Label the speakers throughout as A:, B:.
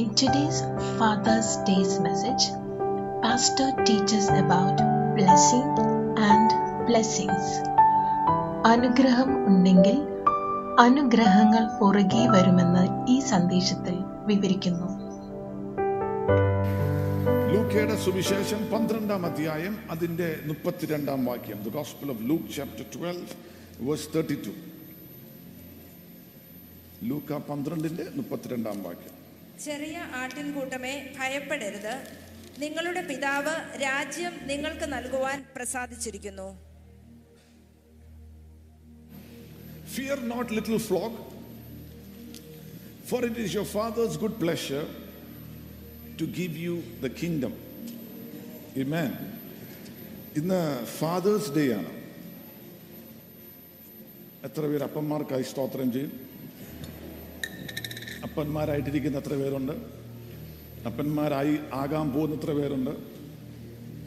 A: In today's Father's Day's message, Pastor teaches about blessing and blessings. അനുഗ്രഹം ഉണ്ടെങ്കിൽ അനുഗ്രഹങ്ങൾ പുറകെ വരുമെന്ന് ഈ സന്ദേശത്തിൽ വിവരിക്കുന്നു.
B: ലൂക്കയുടെ സുവിശേഷം പന്ത്രണ്ടാം അധ്യായം അതിന്റെ മുപ്പത്തിരണ്ടാം വാക്യം. The gospel of Luke chapter twelve verse thirty two ലൂക്ക പന്ത്രണ്ടിന്റെ മുപ്പത്തിരണ്ടാം വാക്യം.
C: ചെറിയ ആട്ടിൻകൂട്ടമേ ഭയപ്പെടരുത് നിങ്ങളുടെ പിതാവ് രാജ്യം നിങ്ങൾക്ക് നൽകുവാൻ പ്രസാദിച്ചിരിക്കുന്നു
B: Fear not, little flock, for it is your Father's good pleasure to give you the kingdom. Amen. ഇന്ന് ഫാദേഴ്സ് ഡേ ആണ് എത്ര പേര് അപ്പന്മാർക്കായി സ്തോത്രം ചെയ്യും അപ്പന്മാരായിട്ടിരിക്കുന്ന എത്ര പേരുണ്ട്? അപ്പന്മാരായി ആകാൻ പോകുന്ന എത്ര പേരുണ്ട്?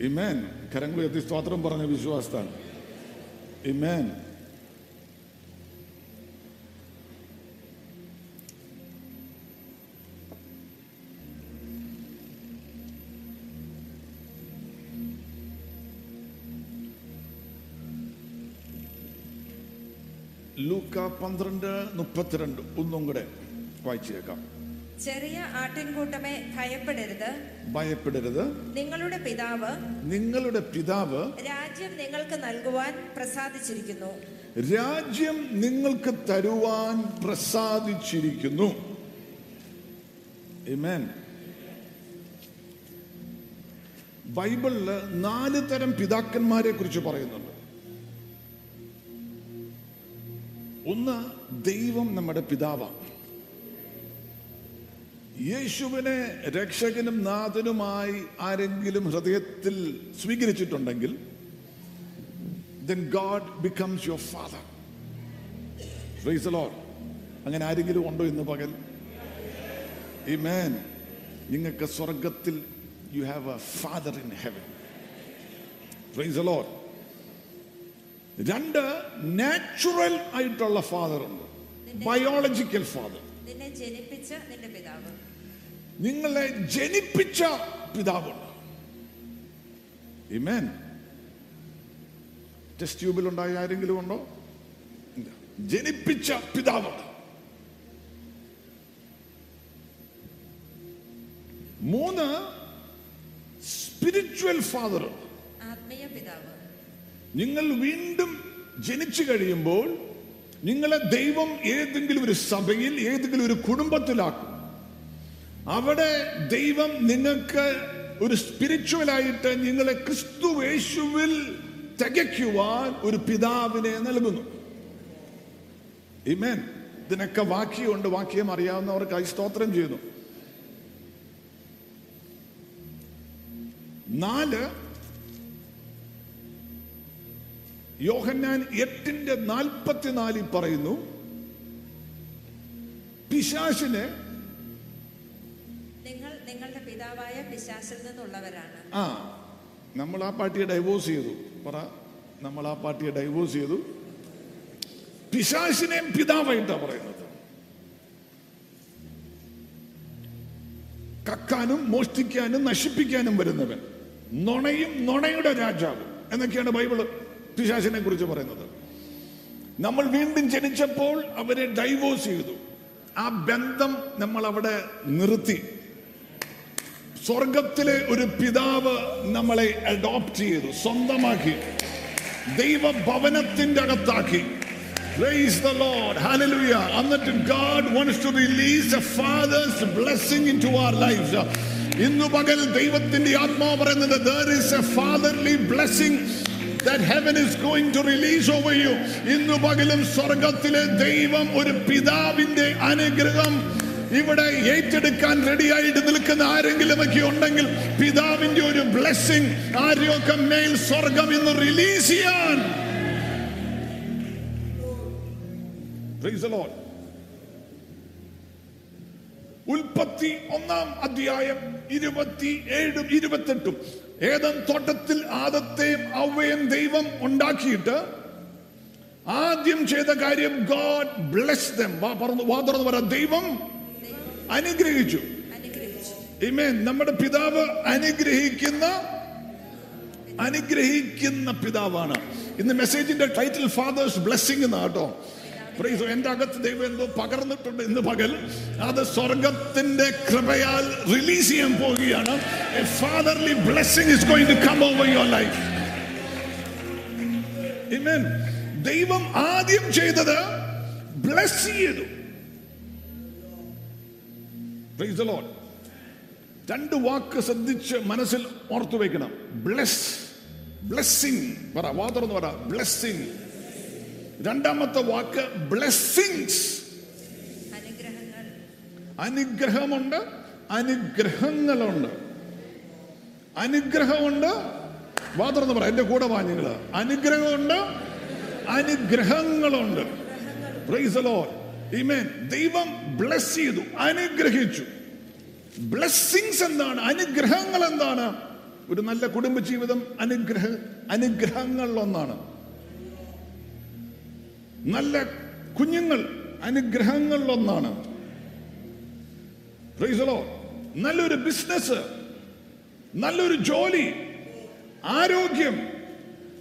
B: ഇമേൻ കരങ്ങൾ എത്തി സ്തോത്രം പറഞ്ഞ വിശ്വാസത്താണ് ഇമേൻ ലൂക്ക പന്ത്രണ്ട് മുപ്പത്തിരണ്ട് ഒന്നും കൂടെ. വായിച്ചേക്കാം.
C: ചെറിയ ആട്ടിൻകൂട്ടമേ ഭയപ്പെടരുത്.
B: ഭയപ്പെടരുത്.
C: നിങ്ങളുടെ പിതാവ്
B: നിങ്ങളുടെ പിതാവ്
C: രാജ്യം നിങ്ങൾക്ക് നൽകുവാൻ പ്രസാദിച്ചിരിക്കുന്നു.
B: രാജ്യം നിങ്ങൾക്ക് തരുവാൻ പ്രസാദിച്ചിരിക്കുന്നു. ബൈബിളിൽ നാല് തരം പിതാക്കന്മാരെ കുറിച്ച് പറയുന്നുണ്ട്. ഒന്ന് ദൈവം നമ്മുടെ പിതാവാണ്. യേശുവിനെ രക്ഷകനും നാഥനുമായി ആരെങ്കിലും ഹൃദയത്തിൽ സ്വീകരിച്ചിട്ടുണ്ടെങ്കിൽ then God becomes your father. Praise the Lord. അങ്ങനെ ആരെങ്കിലും ഉണ്ടോ ഇന്ന് പകൽ ഈ Amen. നിങ്ങൾക്ക് സ്വർഗത്തിൽ you have a father in heaven praise the Lord. രണ്ട് നാച്ചുറൽ ആയിട്ടുള്ള ഫാദർ ഉണ്ട് ബയോളജിക്കൽ ഫാദർ
C: നിന്നെ ജനിപ്പിച്ച നിന്റെ പിതാവ്.
B: നിങ്ങളെ ജനിപ്പിച്ച പിതാവുണ്ട്. ടെസ്റ്റ് ട്യൂബിൽ ഉണ്ടായ ആരെങ്കിലും ഉണ്ടോ? ജനിപ്പിച്ച പിതാവുണ്ട്. മൂന്ന് സ്പിരിച്വൽ ഫാദർ
C: ആത്മീയ പിതാവ്.
B: നിങ്ങൾ വീണ്ടും ജനിച്ചു കഴിയുമ്പോൾ നിങ്ങളെ ദൈവം ഏതെങ്കിലും ഒരു സഭയിൽ ഏതെങ്കിലും ഒരു കുടുംബത്തിലാക്കും. അവിടെ ദൈവം നിങ്ങൾക്ക് ഒരു സ്പിരിച്വലായിട്ട് നിങ്ങളെ ക്രിസ്തു യേശുവിൽ തികയ്ക്കുവാൻ ഒരു പിതാവിനെ നൽകുന്നു. ഇമേൻ ഇതിനൊക്കെ വാക്യമുണ്ട്. വാക്യം അറിയാവുന്നവർക്കായി സ്തോത്രം ചെയ്യുന്നു. നാല് യോഹന്നാൻ എട്ടിന്റെ നാൽപ്പത്തിനാലിൽ പറയുന്നു പിശാശിനെ
C: നിങ്ങൾ നിങ്ങളുടെ പിതാവായ പിശാസിൽ നിന്നുള്ളവരാണ്.
B: ആ നമ്മൾ ആ പാർട്ടിയെ ഡൈവോഴ്സ് ചെയ്തു. പറ നമ്മൾ ആ പാർട്ടിയെ ഡൈവോഴ്സ് ചെയ്തു. പിശാശിനെയും പിതാവായിട്ടാ പറയുന്നത്. കക്കാനും മോഷ്ടിക്കാനും നശിപ്പിക്കാനും വരുന്നവൻ നുണയും നുണയുടെ രാജാവ് എന്നൊക്കെയാണ് ബൈബിൾ പിശാശിനെ കുറിച്ച് പറയുന്നത്. നമ്മൾ വീണ്ടും ജനിച്ചപ്പോൾ അവരെ ഡൈവോഴ്സ് ചെയ്തു. ആ ബന്ധം നമ്മൾ അവിടെ നിർത്തി. സ്വർഗത്തിലെ ഒരു പിതാവ് നമ്മളെ അഡോപ്റ്റ് ചെയ്തു സ്വന്തമാക്കി. ദൈവ ഭവനത്തിന്റെ അകത്താക്കി. എന്നിട്ട് God wants to release a father's blessing into our lives. ഇന്നു പകൽ ദൈവത്തിന്റെ ആത്മാവ് പറയുന്നത് സ്വർഗത്തിലെ ദൈവം ഒരു പിതാവിന്റെ അനുഗ്രഹം ഇവിടെ ഏറ്റെടുക്കാൻ റെഡിയായിട്ട് നിൽക്കുന്ന ആരെങ്കിലും ഒക്കെ ഉണ്ടെങ്കിൽ പിതാവിന്റെ ഒരു ബ്ലെസ്സിങ് ആരെയൊക്കെ മേൽ സ്വർഗം ഇന്ന് റിലീസ് ചെയ്യാൻ. ഉൽപ്പത്തി ഒന്നാം അധ്യായം ഇരുപത്തി ഏഴും ഇരുപത്തെട്ടും. ഏതൻ തോട്ടത്തിൽ ആദത്തെയും അവയും ദൈവം ഉണ്ടാക്കിയിട്ട് ആദ്യം ചെയ്ത കാര്യം ഗോഡ് ബ്ലെസ് ദം വാ പറഞ്ഞു വാ പറ. ദൈവം അനുഗ്രഹിച്ചു.
C: അനുഗ്രഹിച്ചു
B: നമ്മുടെ പിതാവ് അനുഗ്രഹിക്കുന്ന അനുഗ്രഹിക്കുന്ന പിതാവാണ്. ഇന്ന് മെസ്സേജിന്റെ ടൈറ്റിൽ ഫാദേഴ്സ് ബ്ലെസ്സിംഗ് എന്നാ കേട്ടോ. എന്റെ അകത്ത് ദൈവം എന്തോ പകർന്നിട്ടുണ്ട് ഇന്ന് പകൽ. അത് സ്വർഗത്തിന്റെ കൃപയാൽ റിലീസ് ചെയ്യാൻ പോവുകയാണ്. Fatherly blessing is going to come over your life. ദൈവം ആദ്യം ചെയ്തത് ബ്ലസ് ചെയ്തു. രണ്ട് വാക്ക് ശ്രദ്ധിച്ച് മനസ്സിൽ ഓർത്തു വെക്കണം. ബ്ലെസ് ബ്ലെസ്സിങ് പറ വാ തുറന്ന് പറ. ബ്ലെസ്സിങ് രണ്ടാമത്തെ വാക്ക് ബ്ലെസ്സിങ്സ് അനുഗ്രഹമുണ്ട് അനുഗ്രഹങ്ങളുണ്ട്. അനുഗ്രഹമുണ്ട് മാത്രം പറ എന്റെ കൂടെ വാ നിങ്ങൾ. അനുഗ്രഹമുണ്ട് അനുഗ്രഹങ്ങളുണ്ട്. ദൈവം ബ്ലസ് ചെയ്തു അനുഗ്രഹിച്ചു. ബ്ലെസ്സിങ്സ് എന്താണ്? അനുഗ്രഹങ്ങൾ എന്താണ്? ഒരു നല്ല കുടുംബജീവിതം അനുഗ്രഹ അനുഗ്രഹങ്ങളിലൊന്നാണ്. നല്ല കുഞ്ഞുങ്ങൾ അനുഗ്രഹങ്ങളിലൊന്നാണ്. നല്ലൊരു ബിസിനസ് നല്ലൊരു ജോലി ആരോഗ്യം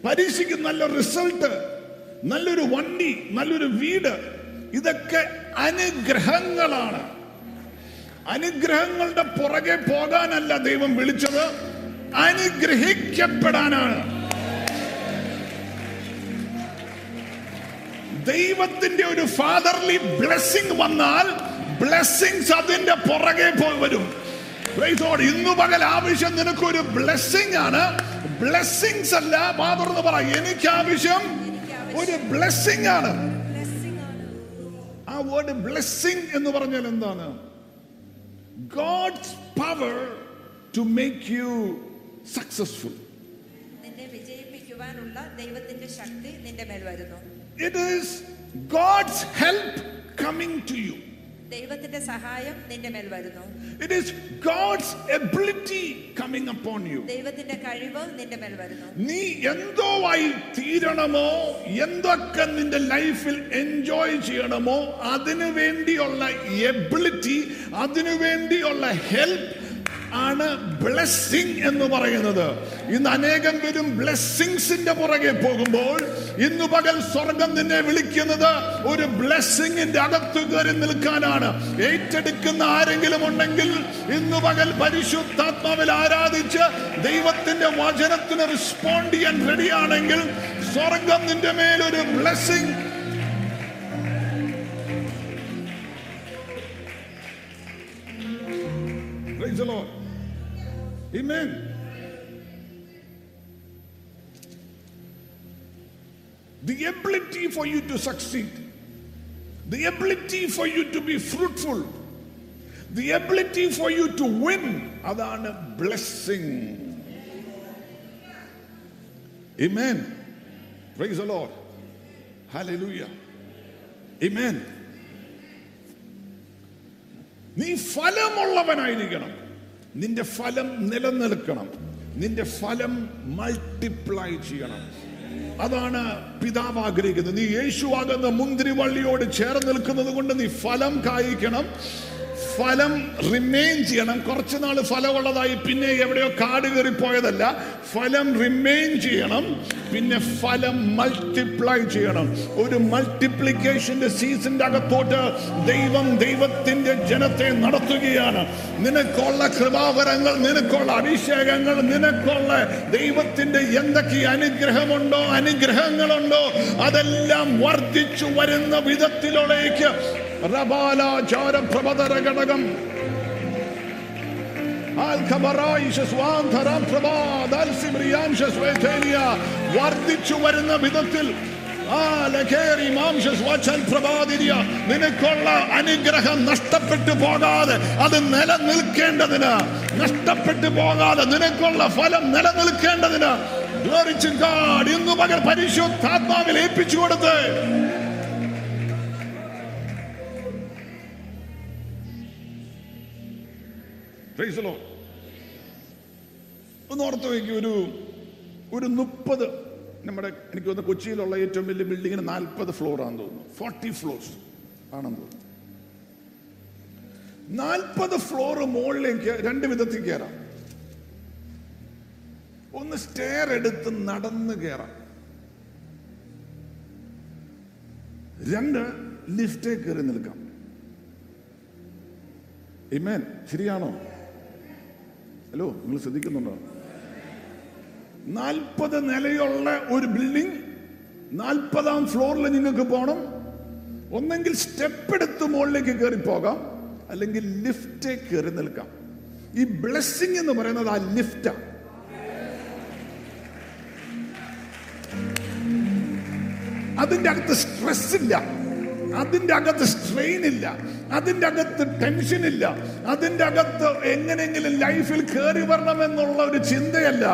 B: പരീക്ഷയ്ക്ക് നല്ല റിസൾട്ട് നല്ലൊരു വണ്ടി നല്ലൊരു വീട് ഇതൊക്കെ അനുഗ്രഹങ്ങളാണ് അനുഗ്രഹങ്ങളുടെ പുറകെ പോകാനല്ല ദൈവം വിളിച്ചത് അനുഗ്രഹിക്കപ്പെടാനാണ് ദൈവത്തിന്റെ ഒരു ഫാദർലി ബ്ലെസ്സിങ് വന്നാൽ ബ്ലെസ്സിങ്സ് അതിന്റെ പുറകെ പോയി വരും. ഇന്നു പകൽ ആവശ്യം നിനക്കൊരു ബ്ലെസ്സിങ് ആണ്. ബ്ലെസ്സിങ്സ് അല്ല മാതൃന്ന് പറ. എനിക്ക് ആവശ്യം ഒരു ബ്ലെസ്സിങ് ആണ്. ആ വേർഡ് ബ്ലെസ്സിങ് എന്ന് പറഞ്ഞാൽ എന്താണ്? God's power to make you successful
C: നിന്നെ വിജയിപ്പിക്കുവാനുള്ള ദൈവത്തിന്റെ ശക്തി നിന്റെ മേൽ വരുന്നു.
B: It is God's help coming to you.
C: ദൈവത്തിന്റെ സഹായം നിന്റെ മേൽ വരുന്നു.
B: It is God's ability coming upon you
C: ദൈവത്തിന്റെ കഴിവ് നിന്റെ മേൽ വരുന്നു.
B: നീ എന്തോ ആയി തീരണമോ? എന്തൊക്കെ നിന്റെ ലൈഫിൽ എൻജോയ് ചെയ്യണമോ? അതിനു വേണ്ടിയുള്ള എബിലിറ്റി അതിനു വേണ്ടിയുള്ള ഹെൽപ്പ് ആണ് ബ്ലെസ്സിങ് എന്ന് പറയുന്നത്. ഇന്ന് അനേകം പേരും ബ്ലെസ്സിങ്സിന്റെ പുറകെ പോകുമ്പോൾ ഇന്ന് പകൽ സ്വർഗം നിന്നെ വിളിക്കുന്നത് ഒരു ബ്ലെസ്സിങ്ങിന്റെ അകത്ത് കയറി നിൽക്കാനാണ്. ഏറ്റെടുക്കുന്ന ആരെങ്കിലും ഉണ്ടെങ്കിൽ ഇന്ന് പകൽ പരിശുദ്ധാത്മാവിൽ ആരാധിച്ച് ദൈവത്തിന്റെ വചനത്തിന് റെസ്പോണ്ട് ചെയ്യാൻ റെഡിയാണെങ്കിൽ സ്വർഗം നിന്റെ മേലൊരു blessing Amen. The ability for you to succeed, the ability for you to be fruitful, the ability for you to win, അതാണ് blessing. Amen. Praise the Lord. Hallelujah. Amen. നീ ഫലമുള്ളവനായിരിക്കണം നിന്റെ ഫലം നിലനിൽക്കണം. നിന്റെ ഫലം മൾട്ടിപ്ലൈ ചെയ്യണം. അതാണ് പിതാവ് ആഗ്രഹിക്കുന്നത്. നീ യേശുവാകുന്ന മുന്തിരിവള്ളിയോട് ചേർന്ന് നിൽക്കുന്നത് കൊണ്ട് നീ ഫലം കായ്ക്കണം. ഫലം റിമെയിൻ ചെയ്യണം. കുറച്ച് നാൾ ഫലമുള്ളതായി പിന്നെ എവിടെയോ കാട് കയറിപ്പോയതല്ല. ഫലം റിമെയിൻ ചെയ്യണം. പിന്നെ ഫലം മൾട്ടിപ്ലൈ ചെയ്യണം. ഒരു മൾട്ടിപ്ലിക്കേഷന്റെ സീസണിന്റെ അകത്തോട്ട് ദൈവം ദൈവത്തിന്റെ ജനത്തെ നടത്തുകയാണ്. നിനക്കുള്ള കൃപാവരങ്ങൾ നിനക്കുള്ള അഭിഷേകങ്ങൾ നിനക്കുള്ള ദൈവത്തിന്റെ എന്തൊക്കെ അനുഗ്രഹമുണ്ടോ അനുഗ്രഹങ്ങളുണ്ടോ അതെല്ലാം വർദ്ധിച്ചു വരുന്ന വിധത്തിലേക്ക് വർദ്ധിച്ചു വരുന്ന വിധത്തിൽ നിനക്കുള്ള അനുഗ്രഹം നഷ്ടപ്പെട്ടു പോകാതെ അത് നിലനിൽക്കേണ്ടതിന് നഷ്ടപ്പെട്ടു പോകാതെ നിനക്കുള്ള ഫലം നിലനിൽക്കേണ്ടതിന് ഇന്ന് പകൽ പരിശുദ്ധാത്മാവിൽ ഏൽപ്പിച്ചു കൊടുത്ത് Praise ഒന്ന് ഓർത്ത് വയ്ക്കും ഒരു ഒരു മുപ്പത് നമ്മുടെ എനിക്ക് തോന്നുന്നു കൊച്ചിയിലുള്ള ഏറ്റവും വലിയ ബിൽഡിങ്ങിന് നാൽപ്പത് ഫ്ലോർ ആണെന്ന് തോന്നുന്നു. ഫോർട്ടി ഫ്ലോർസ് ആണെന്ന് തോന്നുന്നു. നാൽപ്പത് ഫ്ലോർ മുകളിലേക്ക് രണ്ട് വിധത്തിൽ കയറാം ഒന്ന് സ്റ്റെയർ എടുത്ത് നടന്ന് കയറാം രണ്ട് ലിഫ്റ്റേ കയറി നിൽക്കാം. ഇമേൻ ശരിയാണോ? ഹലോ നിങ്ങൾ ശ്രദ്ധിക്കുന്നുണ്ടോ? നാൽപ്പത് നിലയുള്ള ഒരു ബിൽഡിംഗ് നാൽപ്പതാം ഫ്ലോറിൽ നിങ്ങൾക്ക് പോകണം. ഒന്നെങ്കിൽ സ്റ്റെപ്പ് എടുത്ത് മുകളിലേക്ക് കയറി പോകാം. അല്ലെങ്കിൽ ലിഫ്റ്റ് കയറി നിൽക്കാം. ഈ ബ്ലെസ്സിങ് എന്ന് പറയുന്നത് ആ ലിഫ്റ്റാണ് അതിന്റെ അകത്ത് സ്ട്രെസ് ഇല്ല. അതിന്റെ അകത്ത് സ്ട്രെയിൻ ഇല്ല. അതിന്റെ അകത്ത് ടെൻഷൻ ഇല്ല അതിന്റെ അകത്ത് എങ്ങനെയെങ്കിലും ലൈഫിൽ കയറി വരണമെന്നുള്ള ഒരു ചിന്തയല്ല.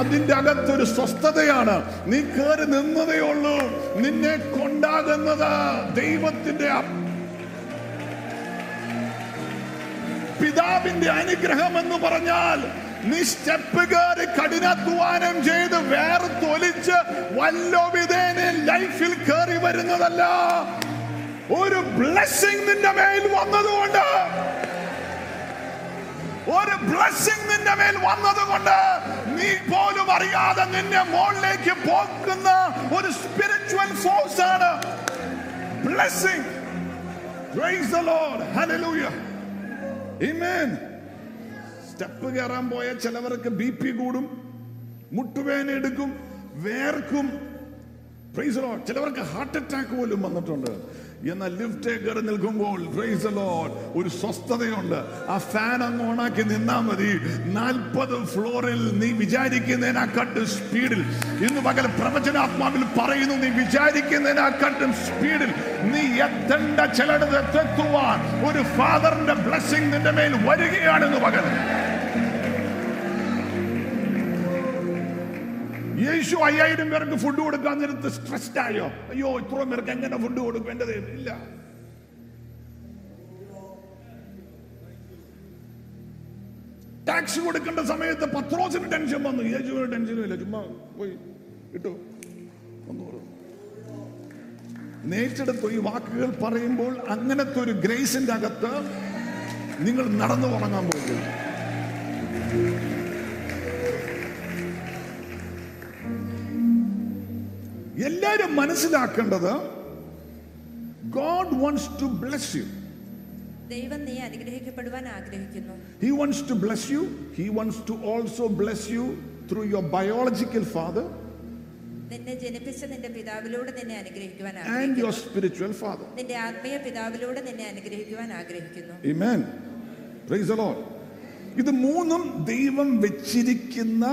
B: അതിന്റെ ഒരു സ്വസ്ഥതയാണ്. നീ കയറി നിന്നതേ ഉള്ളൂ. നിന്നെ കൊണ്ടാകുന്നത് ദൈവത്തിന്റെ പിതാവിന്റെ അനുഗ്രഹം എന്ന് പറഞ്ഞാൽ നീ സ്റ്റെപ്പ് കയറി കഠിനാധ്വാനം ചെയ്ത് വേറെ തൊലിച്ച് വല്ലോവിധേനെ ലൈഫിൽ കയറി വരുന്നതല്ല. ഒരു ബ്ലെസ്സിങ് നിന്റെ മേൽ വന്നതുകൊണ്ട് ഒരു ബ്ലെസ്സിങ് നിന്റെ മേൽ വന്നതുകൊണ്ട് നീ പോലും അറിയാതെ നിന്നെ മുകളിലേക്ക് പോകുന്ന ഒരു സ്പിരിച്വൽ ഫോഴ്സ് ആണ് blessing Praise the Lord. Hallelujah. Amen. Step കയറാൻ പോയ ചിലവർക്ക് ബി പി കൂടും മുട്ടുവേന എടുക്കും വേർക്കും പ്രൈസ് ചിലവർക്ക് ഹാർട്ട് അറ്റാക്ക് പോലും വന്നിട്ടുണ്ട് എന്നാൽ ലിഫ്റ്റ് കയറി നിൽക്കുമ്പോൾ പ്രൈസ് ലോഡ് ഒരു സ്വസ്ഥതയുണ്ട്. ആ ഫാൻ അങ്ങ് ഓണാക്കി നിന്നാ മതി. നാൽപ്പത് ഫ്ലോറിൽ നീ വിചാരിക്കുന്നതിനെക്കാട്ടും സ്പീഡിൽ ഇന്ന് പകൽ പ്രവചനാത്മാവിൽ പറയുന്നു നീ വിചാരിക്കുന്നതിനെക്കാട്ടും സ്പീഡിൽ നീ എത്തേണ്ട ചിലടത്ത് എത്തെത്തുവാൻ ഒരു ഫാദറിന്റെ ബ്ലെസ്സിങ് നിന്റെ മേൽ വരികയാണെന്ന് പകൽ. യേശു അയ്യായിരം പേർക്ക് ഫുഡ് കൊടുക്കാൻ നേരത്ത് സ്ട്രെസ്ഡ് ആയോ? അയ്യോ ഇത്രയും പേർക്ക് എങ്ങനെ ഫുഡ് കൊടുക്കേണ്ടത് ഇല്ല. ടാക്സ് കൊടുക്കേണ്ട സമയത്ത് പത്രോസിന് ടെൻഷൻ വന്നു. യേശുവിന് ടെൻഷനും ഇല്ല. ചുമ്മാ പോയി. ഒന്ന് പറഞ്ഞു. ഈ വാക്കുകൾ പറയുമ്പോൾ അങ്ങനത്തെ ഒരു ഗ്രേസിന്റെ അകത്ത് നിങ്ങൾ നടന്നു തുടങ്ങാൻ പോകുന്നു എല്ലാരും മനസ്സിലാക്കേണ്ടത് ഗോഡ് വants ടു ബ്ലെസ് യു
C: ദൈവം നീ അനുഗ്രഹിക്കപ്പെടുവാൻ ആഗ്രഹിക്കുന്നു.
B: He wants to bless you he wants to also bless you through your biological father
C: നിന്നെ ജനിപ്പിച്ച നിന്റെ പിതാവിലൂടെ നിന്നെ അനുഗ്രഹിക്കുവാൻ
B: ആൻഡ്
C: യുവർ
B: സ്പിരിച്വൽ ഫാദർ
C: നിന്റെ ആത്മീയ പിതാവിലൂടെ നിന്നെ അനുഗ്രഹിക്കുവാൻ ആഗ്രഹിക്കുന്നു.
B: ആമേൻ പ്രൈസ് ദി ലോർഡ് ഇത് മൂന്നും ദൈവം വെച്ചിരിക്കുന്ന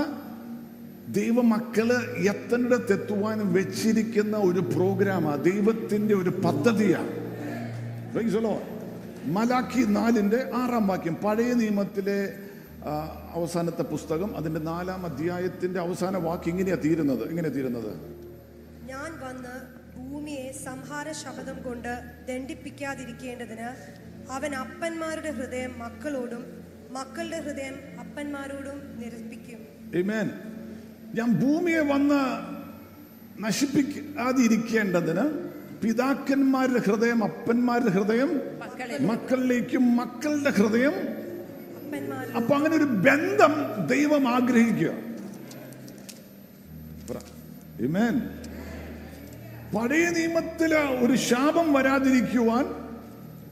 B: ദൈവമക്കൾ എത്തനിടത്ത് എത്തുവാനും വെച്ചിരിക്കുന്ന ഒരു പ്രോഗ്രാമാ ദൈവത്തിന്റെ ഒരു പദ്ധതിയാണ്. മലാഖി നാലിന്റെ ആറാം വാക്യം പഴയ നിയമത്തിലെ അവസാനത്തെ പുസ്തകം അതിന്റെ നാലാം അധ്യായത്തിന്റെ അവസാന വാക്ക് ഇങ്ങനെയാ തീരുന്നത് ഇങ്ങനെ തീരുന്നത്
D: ഞാൻ വന്ന് ഭൂമിയെ സംഹാര ശബ്ദം കൊണ്ട് ദണ്ഡിപ്പിക്കാതിരിക്കേണ്ടതിന് അവൻ അപ്പന്മാരുടെ ഹൃദയം മക്കളോടും മക്കളുടെ ഹൃദയം അപ്പന്മാരോടും
B: നിരസിപ്പിക്കും. ഞാൻ ഭൂമിയെ വന്ന് നശിപ്പിക്കാതിരിക്കേണ്ടതിന് പിതാക്കന്മാരുടെ ഹൃദയം അപ്പന്മാരുടെ ഹൃദയം
C: മക്കളെ
B: മക്കളിലേക്കും മക്കളുടെ ഹൃദയം. അപ്പൊ അങ്ങനെ ഒരു ബന്ധം ദൈവം ആഗ്രഹിക്കുക. പഴയ നിയമത്തിൽ ഒരു ശാപം വരാതിരിക്കുവാൻ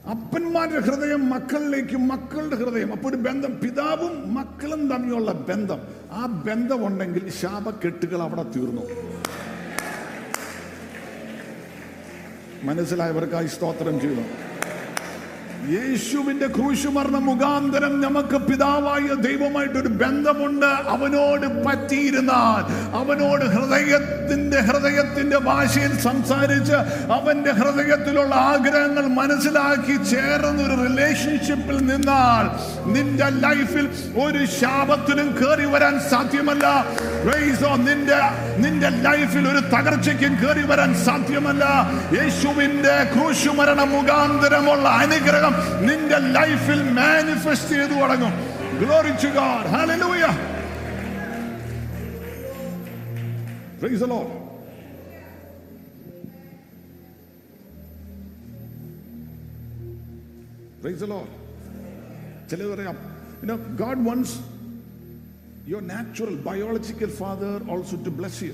B: അപ്പന്മാരുടെ ഹൃദയം മക്കളിലേക്കും മക്കളുടെ ഹൃദയം. അപ്പൊ ഒരു ബന്ധം പിതാവും മക്കളും തമ്മിലുള്ള ബന്ധം. ആ ബന്ധമുണ്ടെങ്കിൽ ശാപക്കെട്ടുകൾ അവിടെ തീർന്നു. മനസ്സിലായവർക്കായി സ്തോത്രം ചെയ്തു. യേശുവിന്റെ ക്രൂശുമരണ മുഖാന്തരം നമുക്ക് പിതാവായ ദൈവമായിട്ട് ഒരു ബന്ധമുണ്ട്. അവനോട് പറ്റിയിരുന്നാൽ അവനോട് ഹൃദയത്തിന്റെ ഹൃദയത്തിന്റെ ഭാഷയിൽ സംസാരിച്ച് അവന്റെ ഹൃദയത്തിലുള്ള ആഗ്രഹങ്ങൾ മനസ്സിലാക്കി ചേർന്ന ഒരു റിലേഷൻഷിപ്പിൽ നിന്നാൽ നിന്റെ ലൈഫിൽ ഒരു ശാപത്തിനും കയറി വരാൻ സാധ്യമല്ല. നിന്റെ നിന്റെ ലൈഫിൽ ഒരു തകർച്ചയ്ക്കും കയറി വരാൻ സാധ്യമല്ല. യേശുവിന്റെ ക്രൂശുമരണ മുഖാന്തരമുള്ള അനുഗ്രഹം നിന്റെ ലൈഫിൽ മാനിഫെസ്റ്റ് ചെയ്തു തുടങ്ങും Glory to God. Hallelujah. Praise the Lord. Praise the Lord. ചിലർ പറയാം you know God wants your natural biological father also to bless you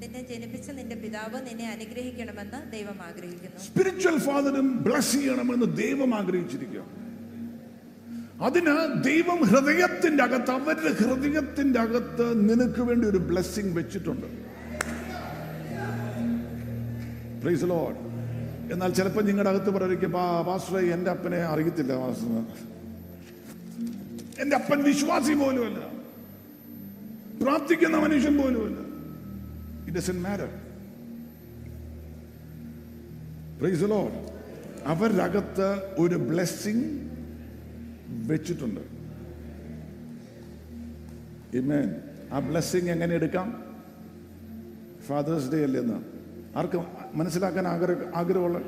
C: നിന്നെ ജനിപ്പിച്ച നിന്റെ പിതാവ് നിന്നെ അനുഗ്രഹിക്കണമെന്ന് ദൈവം ആഗ്രഹിക്കുന്നു.
B: സ്പിരിച്വൽ ഫാദറും ബ്ലസ് ചെയ്യണമെന്ന് ദൈവം ആഗ്രഹിച്ചിരിക്കുക. അതിന് ദൈവം ഹൃദയത്തിന്റെ അകത്ത് അവരുടെ ഹൃദയത്തിന്റെ അകത്ത് നിനക്ക് വേണ്ടി ഒരു ബ്ലെസ്സിങ് വെച്ചിട്ടുണ്ട്. Praise Lord. എന്നാൽ ചിലപ്പോൾ നിങ്ങളുടെ അകത്ത് പറയും പാസ്റ്ററെ എന്റെ അപ്പനെ അറിയത്തില്ല എന്റെ അപ്പൻ വിശ്വാസി പോലുമല്ല. പ്രാർത്ഥിക്കുന്ന മനുഷ്യൻ പോലുമല്ല. It doesn't matter. Praise Lord അവരുടെ അകത്ത് ഒരു ബ്ലെസ്സിങ് വെച്ചിട്ടുണ്ട്. Amen. ആ ബ്ലെസ്സിങ് എങ്ങനെ എടുക്കാം? ഫാദേഴ്സ് ഡേ അല്ലേ എന്ന് ആർക്കും മനസ്സിലാക്കാൻ ആഗ്രഹ ആഗ്രഹമുള്ള?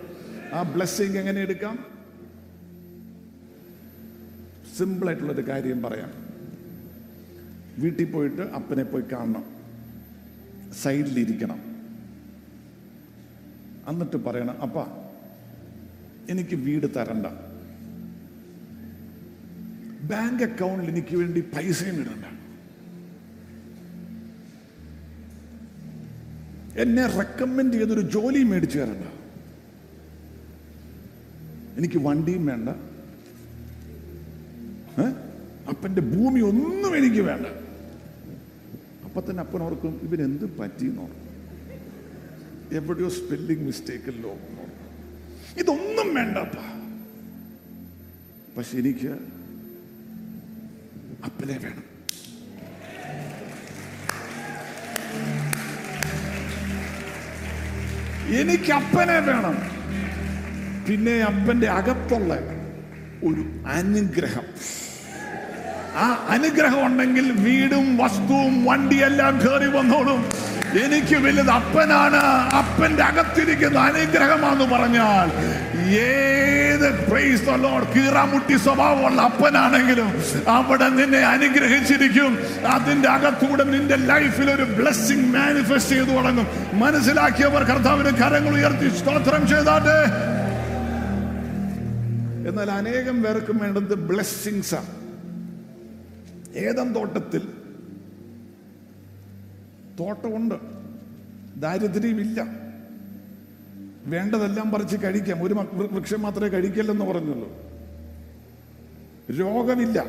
B: ആ ബ്ലെസ്സിങ് എങ്ങനെ എടുക്കാം? സിമ്പിളായിട്ടുള്ളൊരു കാര്യം പറയാം. വീട്ടിൽ പോയിട്ട് അപ്പനെ പോയി കാണണം. സൈഡിലിരിക്കണം. എന്നിട്ട് പറയണം അപ്പ എനിക്ക് വീട് തരണ്ട. ബാങ്ക് അക്കൗണ്ടിൽ എനിക്ക് വേണ്ടി പൈസയും ഇടണ്ട. എന്നെ റെക്കമെൻഡ് ചെയ്തൊരു ജോലി മേടിച്ചു തരണ്ട. എനിക്ക് വണ്ടിയും വേണ്ട. അപ്പന്റെ ഭൂമി ഒന്നും എനിക്ക് വേണ്ട. അപ്പൊ തന്നെ അപ്പൻ ഓർക്കും ഇവനെന്ത് പറ്റിയെന്ന്? ഓർക്കും എവിടെയോ സ്പെല്ലിംഗ് മിസ്റ്റേക്കല്ലോ ഇതൊന്നും വേണ്ടപ്പ. പക്ഷെ എനിക്ക് അപ്പനെ വേണം. എനിക്ക് അപ്പനെ വേണം. പിന്നെ അപ്പന്റെ അകത്തുള്ള ഒരു അനുഗ്രഹം. ആ അനുഗ്രഹം ഉണ്ടെങ്കിൽ വീടും വസ്തുവും വണ്ടിയെല്ലാം കയറി വന്നോളും. എനിക്ക് വലുത് അപ്പനാണ്. അപ്പന്റെ അകത്തിരിക്കുന്ന അനുഗ്രഹമാന്ന് പറഞ്ഞാൽ ഏത് പ്രൈസ് കീറാമുട്ടി സ്വഭാവമുള്ള അപ്പനാണെങ്കിലും അവിടെ നിന്നെ അനുഗ്രഹിച്ചിരിക്കും. അതിന്റെ അകത്തൂടെ നിന്റെ ലൈഫിൽ ഒരു ബ്ലെസ്സിങ് മാനിഫെസ്റ്റ് ചെയ്തു തുടങ്ങും. മനസ്സിലാക്കിയവർ കർത്താവിന് കരങ്ങൾ ഉയർത്തി സ്തോത്രം ചെയ്താട്ടെ. എന്നാൽ അനേകം പേർക്കും വേണ്ടത് ബ്ലെസ്സിങ്സ് ആണ്. ഏതം തോട്ടത്തിൽ തോട്ടമുണ്ട്. ദാരിദ്ര്യമില്ല. വേണ്ടതെല്ലാം പറിച്ച് കഴിക്കാം. ഒരു വൃക്ഷം മാത്രമേ കഴിക്കില്ലെന്ന് പറഞ്ഞുള്ളൂ. രോഗമില്ല.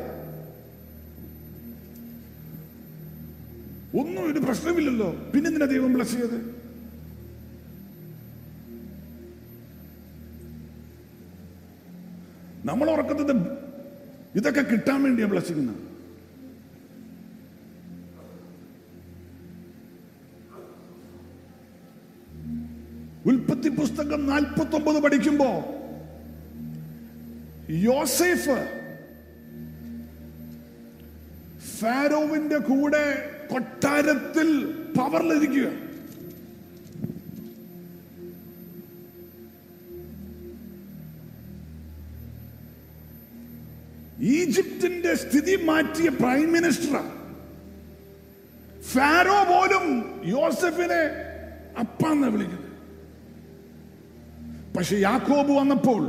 B: ഒന്നും ഒരു പ്രശ്നമില്ലല്ലോ. പിന്നെ പിന്നെന്തിനാ ദൈവം ബ്ലസ് ചെയ്ത് നമ്മൾ ഉറക്കുന്നത് ഇതൊക്കെ കിട്ടാൻ വേണ്ടിയാണ് ബ്ലസ്സിങ് ഉൽപ്പത്തി പുസ്തകം നാൽപ്പത്തി ഒമ്പത് പഠിക്കുമ്പോ യോസേഫ് ഫാരോവിന്റെ കൂടെ കൊട്ടാരത്തിൽ പവറിലിരിക്കുക. ഈജിപ്തിന്റെ സ്ഥിതി മാറ്റിയ പ്രൈം മിനിസ്റ്റർ ഫാരോ പോലും യോസഫിനെ അപ്പാന്ന് വിളിക്കുന്നത്. പക്ഷെ യാക്കോബ് വന്നപ്പോൾ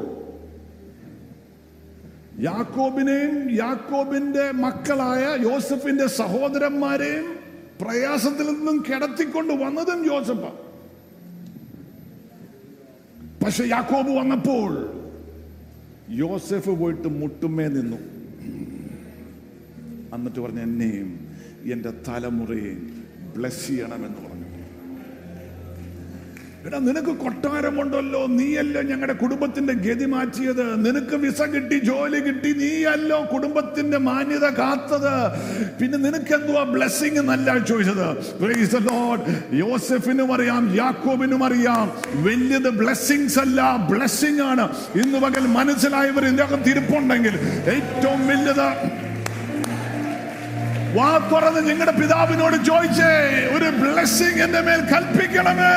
B: യാക്കോബിനെയും യാക്കോബിന്റെ മക്കളായ യോസഫിന്റെ സഹോദരന്മാരെയും പ്രയാസത്തിൽ നിന്നും കിടത്തിക്കൊണ്ട് വന്നതും യോസഫ. പക്ഷെ യാക്കോബ് വന്നപ്പോൾ യോസഫ് പോയിട്ട് മുട്ടുമേ നിന്നു. എന്നിട്ട് പറഞ്ഞു എന്നെയും എന്റെ തലമുറയെയും ബ്ലസ് ചെയ്യണമെന്ന് പറഞ്ഞു. എടാ നിനക്ക് കൊട്ടാരമുണ്ടല്ലോ നീയല്ലോ ഞങ്ങളുടെ കുടുംബത്തിന്റെ ഗതി മാറ്റിയത്? നിനക്ക് വിസ കിട്ടി ജോലി കിട്ടി നീയല്ലോ കുടുംബത്തിന്റെ മാന്യത കാത്തത്. പിന്നെ നിനക്ക് എന്തുവാ ബ്ലെസ്സിങ് നല്ല ചോദിച്ചത് യോസഫിനും അറിയാം യാക്കോബിനും അറിയാം. വലിയത് ബ്ലെസ്സിങ്സ് അല്ല ബ്ലെസ്സിങ് ആണ്. ഇന്ന് പകൽ മനസ്സിലായവർ ഇതിന്റെ അകത്ത് ഇരിപ്പുണ്ടെങ്കിൽ ഏറ്റവും വലിയത് വാ തുറന്ന് നിങ്ങളുടെ പിതാവിനോട് ചോദിച്ചേ ഒരു ബ്ലെസ്സിങ് എന്റെ മേൽ കൽപ്പിക്കണമേ.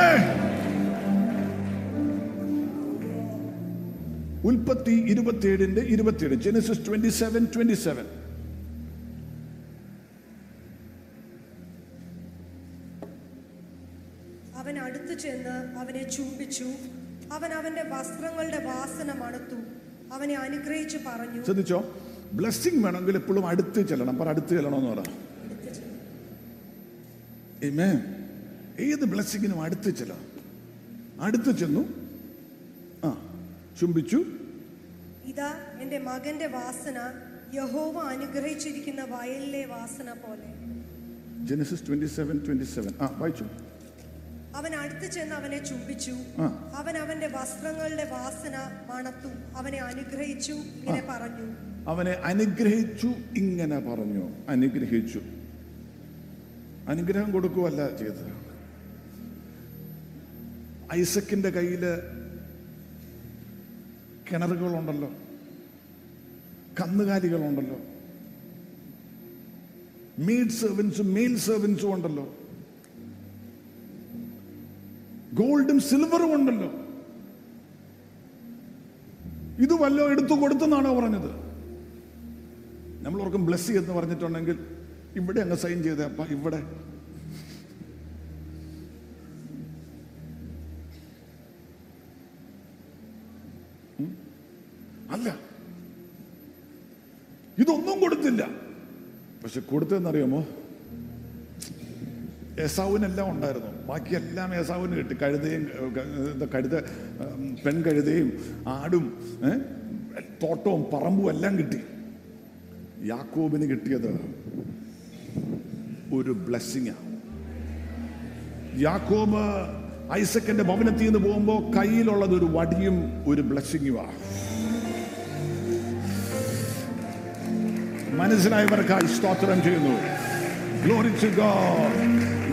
B: ഉൽപ്പത്തി ഇരുപത്തിയേഴിന്റെ ഇരുപത്തിയേഴ് Genesis twenty seven twenty seven
D: അവൻ അടുത്തു ചെന്ന് അവനെ ചുംബിച്ചു. അവൻ അവന്റെ വസ്ത്രങ്ങളുടെ വാസന മണത്തു. അവനെ അനുഗ്രഹിച്ചു പറഞ്ഞു
B: ശ്രദ്ധിച്ചോ? ബ്ലെസ്സിങ് വേണമെങ്കിൽ എപ്പോഴും അടുത്ത് ചെല്ലണം. പറ അടുത്ത് ചെല്ലണമെന്ന് പറ. Amen. ഏത് ബ്ലെസ്സിങ്ങിനും അടുത്ത് ചെല്ലണം. അടുത്ത് ചെന്നു ചുംബിച്ചു.
D: ഇതാ എന്റെ മകന്റെ വാസന യഹോവ അനുഗ്രഹിച്ചിരിക്കുന്ന വയലിലെ വാസന പോലെ.
B: Genesis twenty seven twenty seven ആ വായിച്ചു.
D: അവൻ അടുത്ത് ചെന്ന് അവനെ ചുംബിച്ചു. അവൻ അവന്റെ വസ്ത്രങ്ങളുടെ വാസന മണത്തു. അവനെ അനുഗ്രഹിച്ചു ഇങ്ങനെ പറഞ്ഞു.
B: അവനെ അനുഗ്രഹിച്ചു ഇങ്ങനെ പറഞ്ഞു. അനുഗ്രഹിച്ചു. അനുഗ്രഹം കൊടുക്കുവല്ല ചെയ്തത്. ഐസക്കിന്റെ കയ്യിൽ കിണറുകളുണ്ടല്ലോ. കന്നുകാലികളുണ്ടല്ലോ. മീഡ് സെർവൻസും മെയിൽ സെർവൻസും ഉണ്ടല്ലോ. ഗോൾഡും സിൽവറും ഉണ്ടല്ലോ. ഇത് വല്ലോ എടുത്തു കൊടുത്തെന്നാണോ പറഞ്ഞത്? നമ്മൾ ഓർക്കും ബ്ലസ്സി എന്ന് പറഞ്ഞിട്ടുണ്ടെങ്കിൽ ഇവിടെ അങ്ങ് സൈൻ ചെയ്ത അപ്പ ഇവിടെ അല്ല. ഇതൊന്നും കൊടുത്തില്ല. പക്ഷെ കൊടുത്തതെന്നറിയാമോ? യേസാവിനെല്ലാം ഉണ്ടായിരുന്നു. ബാക്കിയെല്ലാം യേസാവിന് കിട്ടി. കഴുതയും കഴുത പെൺകഴുതയും ആടും? തോട്ടവും പറമ്പും എല്ലാം കിട്ടി. യാക്കോബിന് കിട്ടിയത് ഒരു ബ്ലെസ്സിങ് യാക്കോബ് ഐസക്കിന്റെ ഭവനത്തിൽ നിന്ന് പോകുമ്പോ കയ്യിലുള്ളത് ഒരു വടിയും ഒരു ബ്ലെസ്സിങ്ങുമാ മനസ്സിലായവർക്കായി സ്തോത്രം ചെയ്യുന്നു. ഗ്ലോറി ടു ഗോഡ്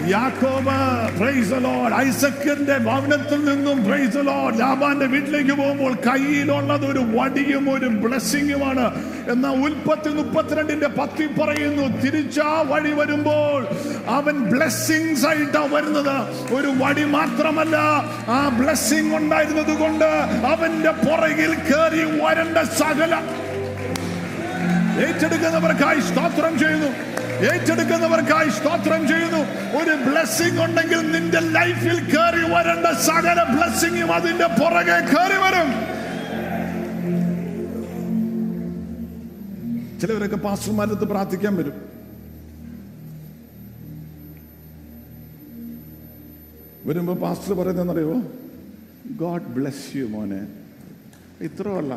B: യാക്കോബ് പ്രൈസ് ദി ലോർഡ് ഐസക്കിന്റെ ഭവനത്തിൽ നിന്നും പ്രൈസ് ദി ലോർഡ് ലാബാന്റെ വീട്ടിലേക്ക് പോകുമ്പോൾ കയ്യിലുള്ളത് ഒരു വടിയും ഒരു ബ്ലെസ്സിങ്ങുമാണ് എന്നാൽ ഉൽപ്പത്തി മുപ്പത്തിരണ്ടിന്റെ പത്തി പറയുന്നു. തിരിച്ചാ വഴി വരുമ്പോൾ അവൻ ബ്ലെസ്സിങ്സ് ആയിട്ടാ വരുന്നത്. ഒരു വടി മാത്രമല്ല ആ ബ്ലെസ്സിങ് ഉണ്ടായിരുന്നത് കൊണ്ട് അവന്റെ പുറകിൽ കയറി വരേണ്ട സകല ഏറ്റെടുക്കുന്നവർക്കായി സ്തോത്രം ചെയ്യുന്നു. ഏറ്റെടുക്കുന്നവർക്കായി സ്തോത്രം ചെയ്യുന്നു. ഒരു ബ്ലെസ്സിംഗ് ഉണ്ടെങ്കിൽ നിന്റെ ലൈഫിൽ കയറി വരേണ്ട സകല ബ്ലെസ്സിങ്ങും അതിന്റെ പുറകെ കയറി വരും. ചിലവരൊക്കെ പാസ്റ്റർമാരത്ത് പ്രാർത്ഥിക്കാൻ വരും. വരുമ്പോ പാസ്റ്റർ പറയുന്നറിയോ ഗോഡ് ബ്ലെസ് യു മോനെ. ഇത്രയല്ല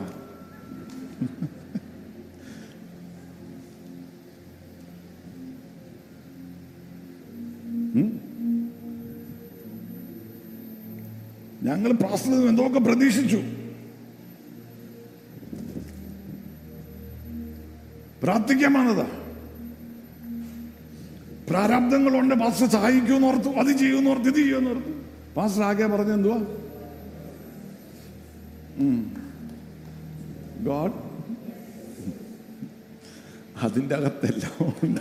B: ഞങ്ങൾ പ്രാർത്ഥന എന്തൊക്കെ പ്രതീക്ഷിച്ചു? പ്രാർത്ഥിക്കാൻ വന്നതാ പ്രാരാബ്ദങ്ങളുണ്ട് പാസ്റ്റർ സഹായിക്കുമെന്ന് ഓർത്തു അത് ചെയ്യുമെന്ന് ഓർത്തു ഇത് ചെയ്യുമെന്ന് ഓർത്തു. പാസ്റ്റർ ആകെ പറഞ്ഞ എന്തുവാ? ഗോഡ്. അതിന്റെ അകത്തെല്ലാം ഉണ്ട്.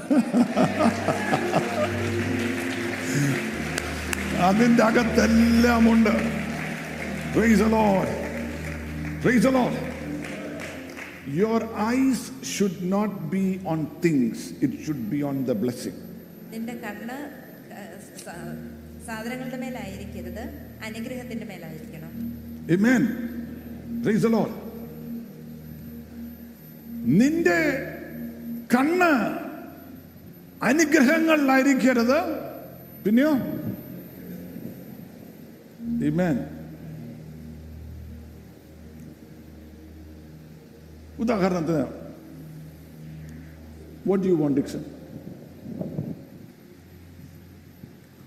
B: അതിന്റെ അകത്തെല്ലാം ഉണ്ട് Praise the Lord. Praise the Lord. Your eyes should not be on things, it should be on the blessing.
C: നിന്റെ കണ്ണ് സാധനങ്ങളുടെ മേലായിരിക്കരുത് അനുഗ്രഹത്തിന്റെ മേലായിരിക്കണം
B: Amen. Praise the Lord. നിന്റെ കണ്ണ് അനുഗ്രഹങ്ങളിലായിരിക്കരുത് പിന്നെയോ? Amen. ഉദാഹരണത്തിന് വാട്ട് യു വോണ്ട് ഡിക്ഷൻ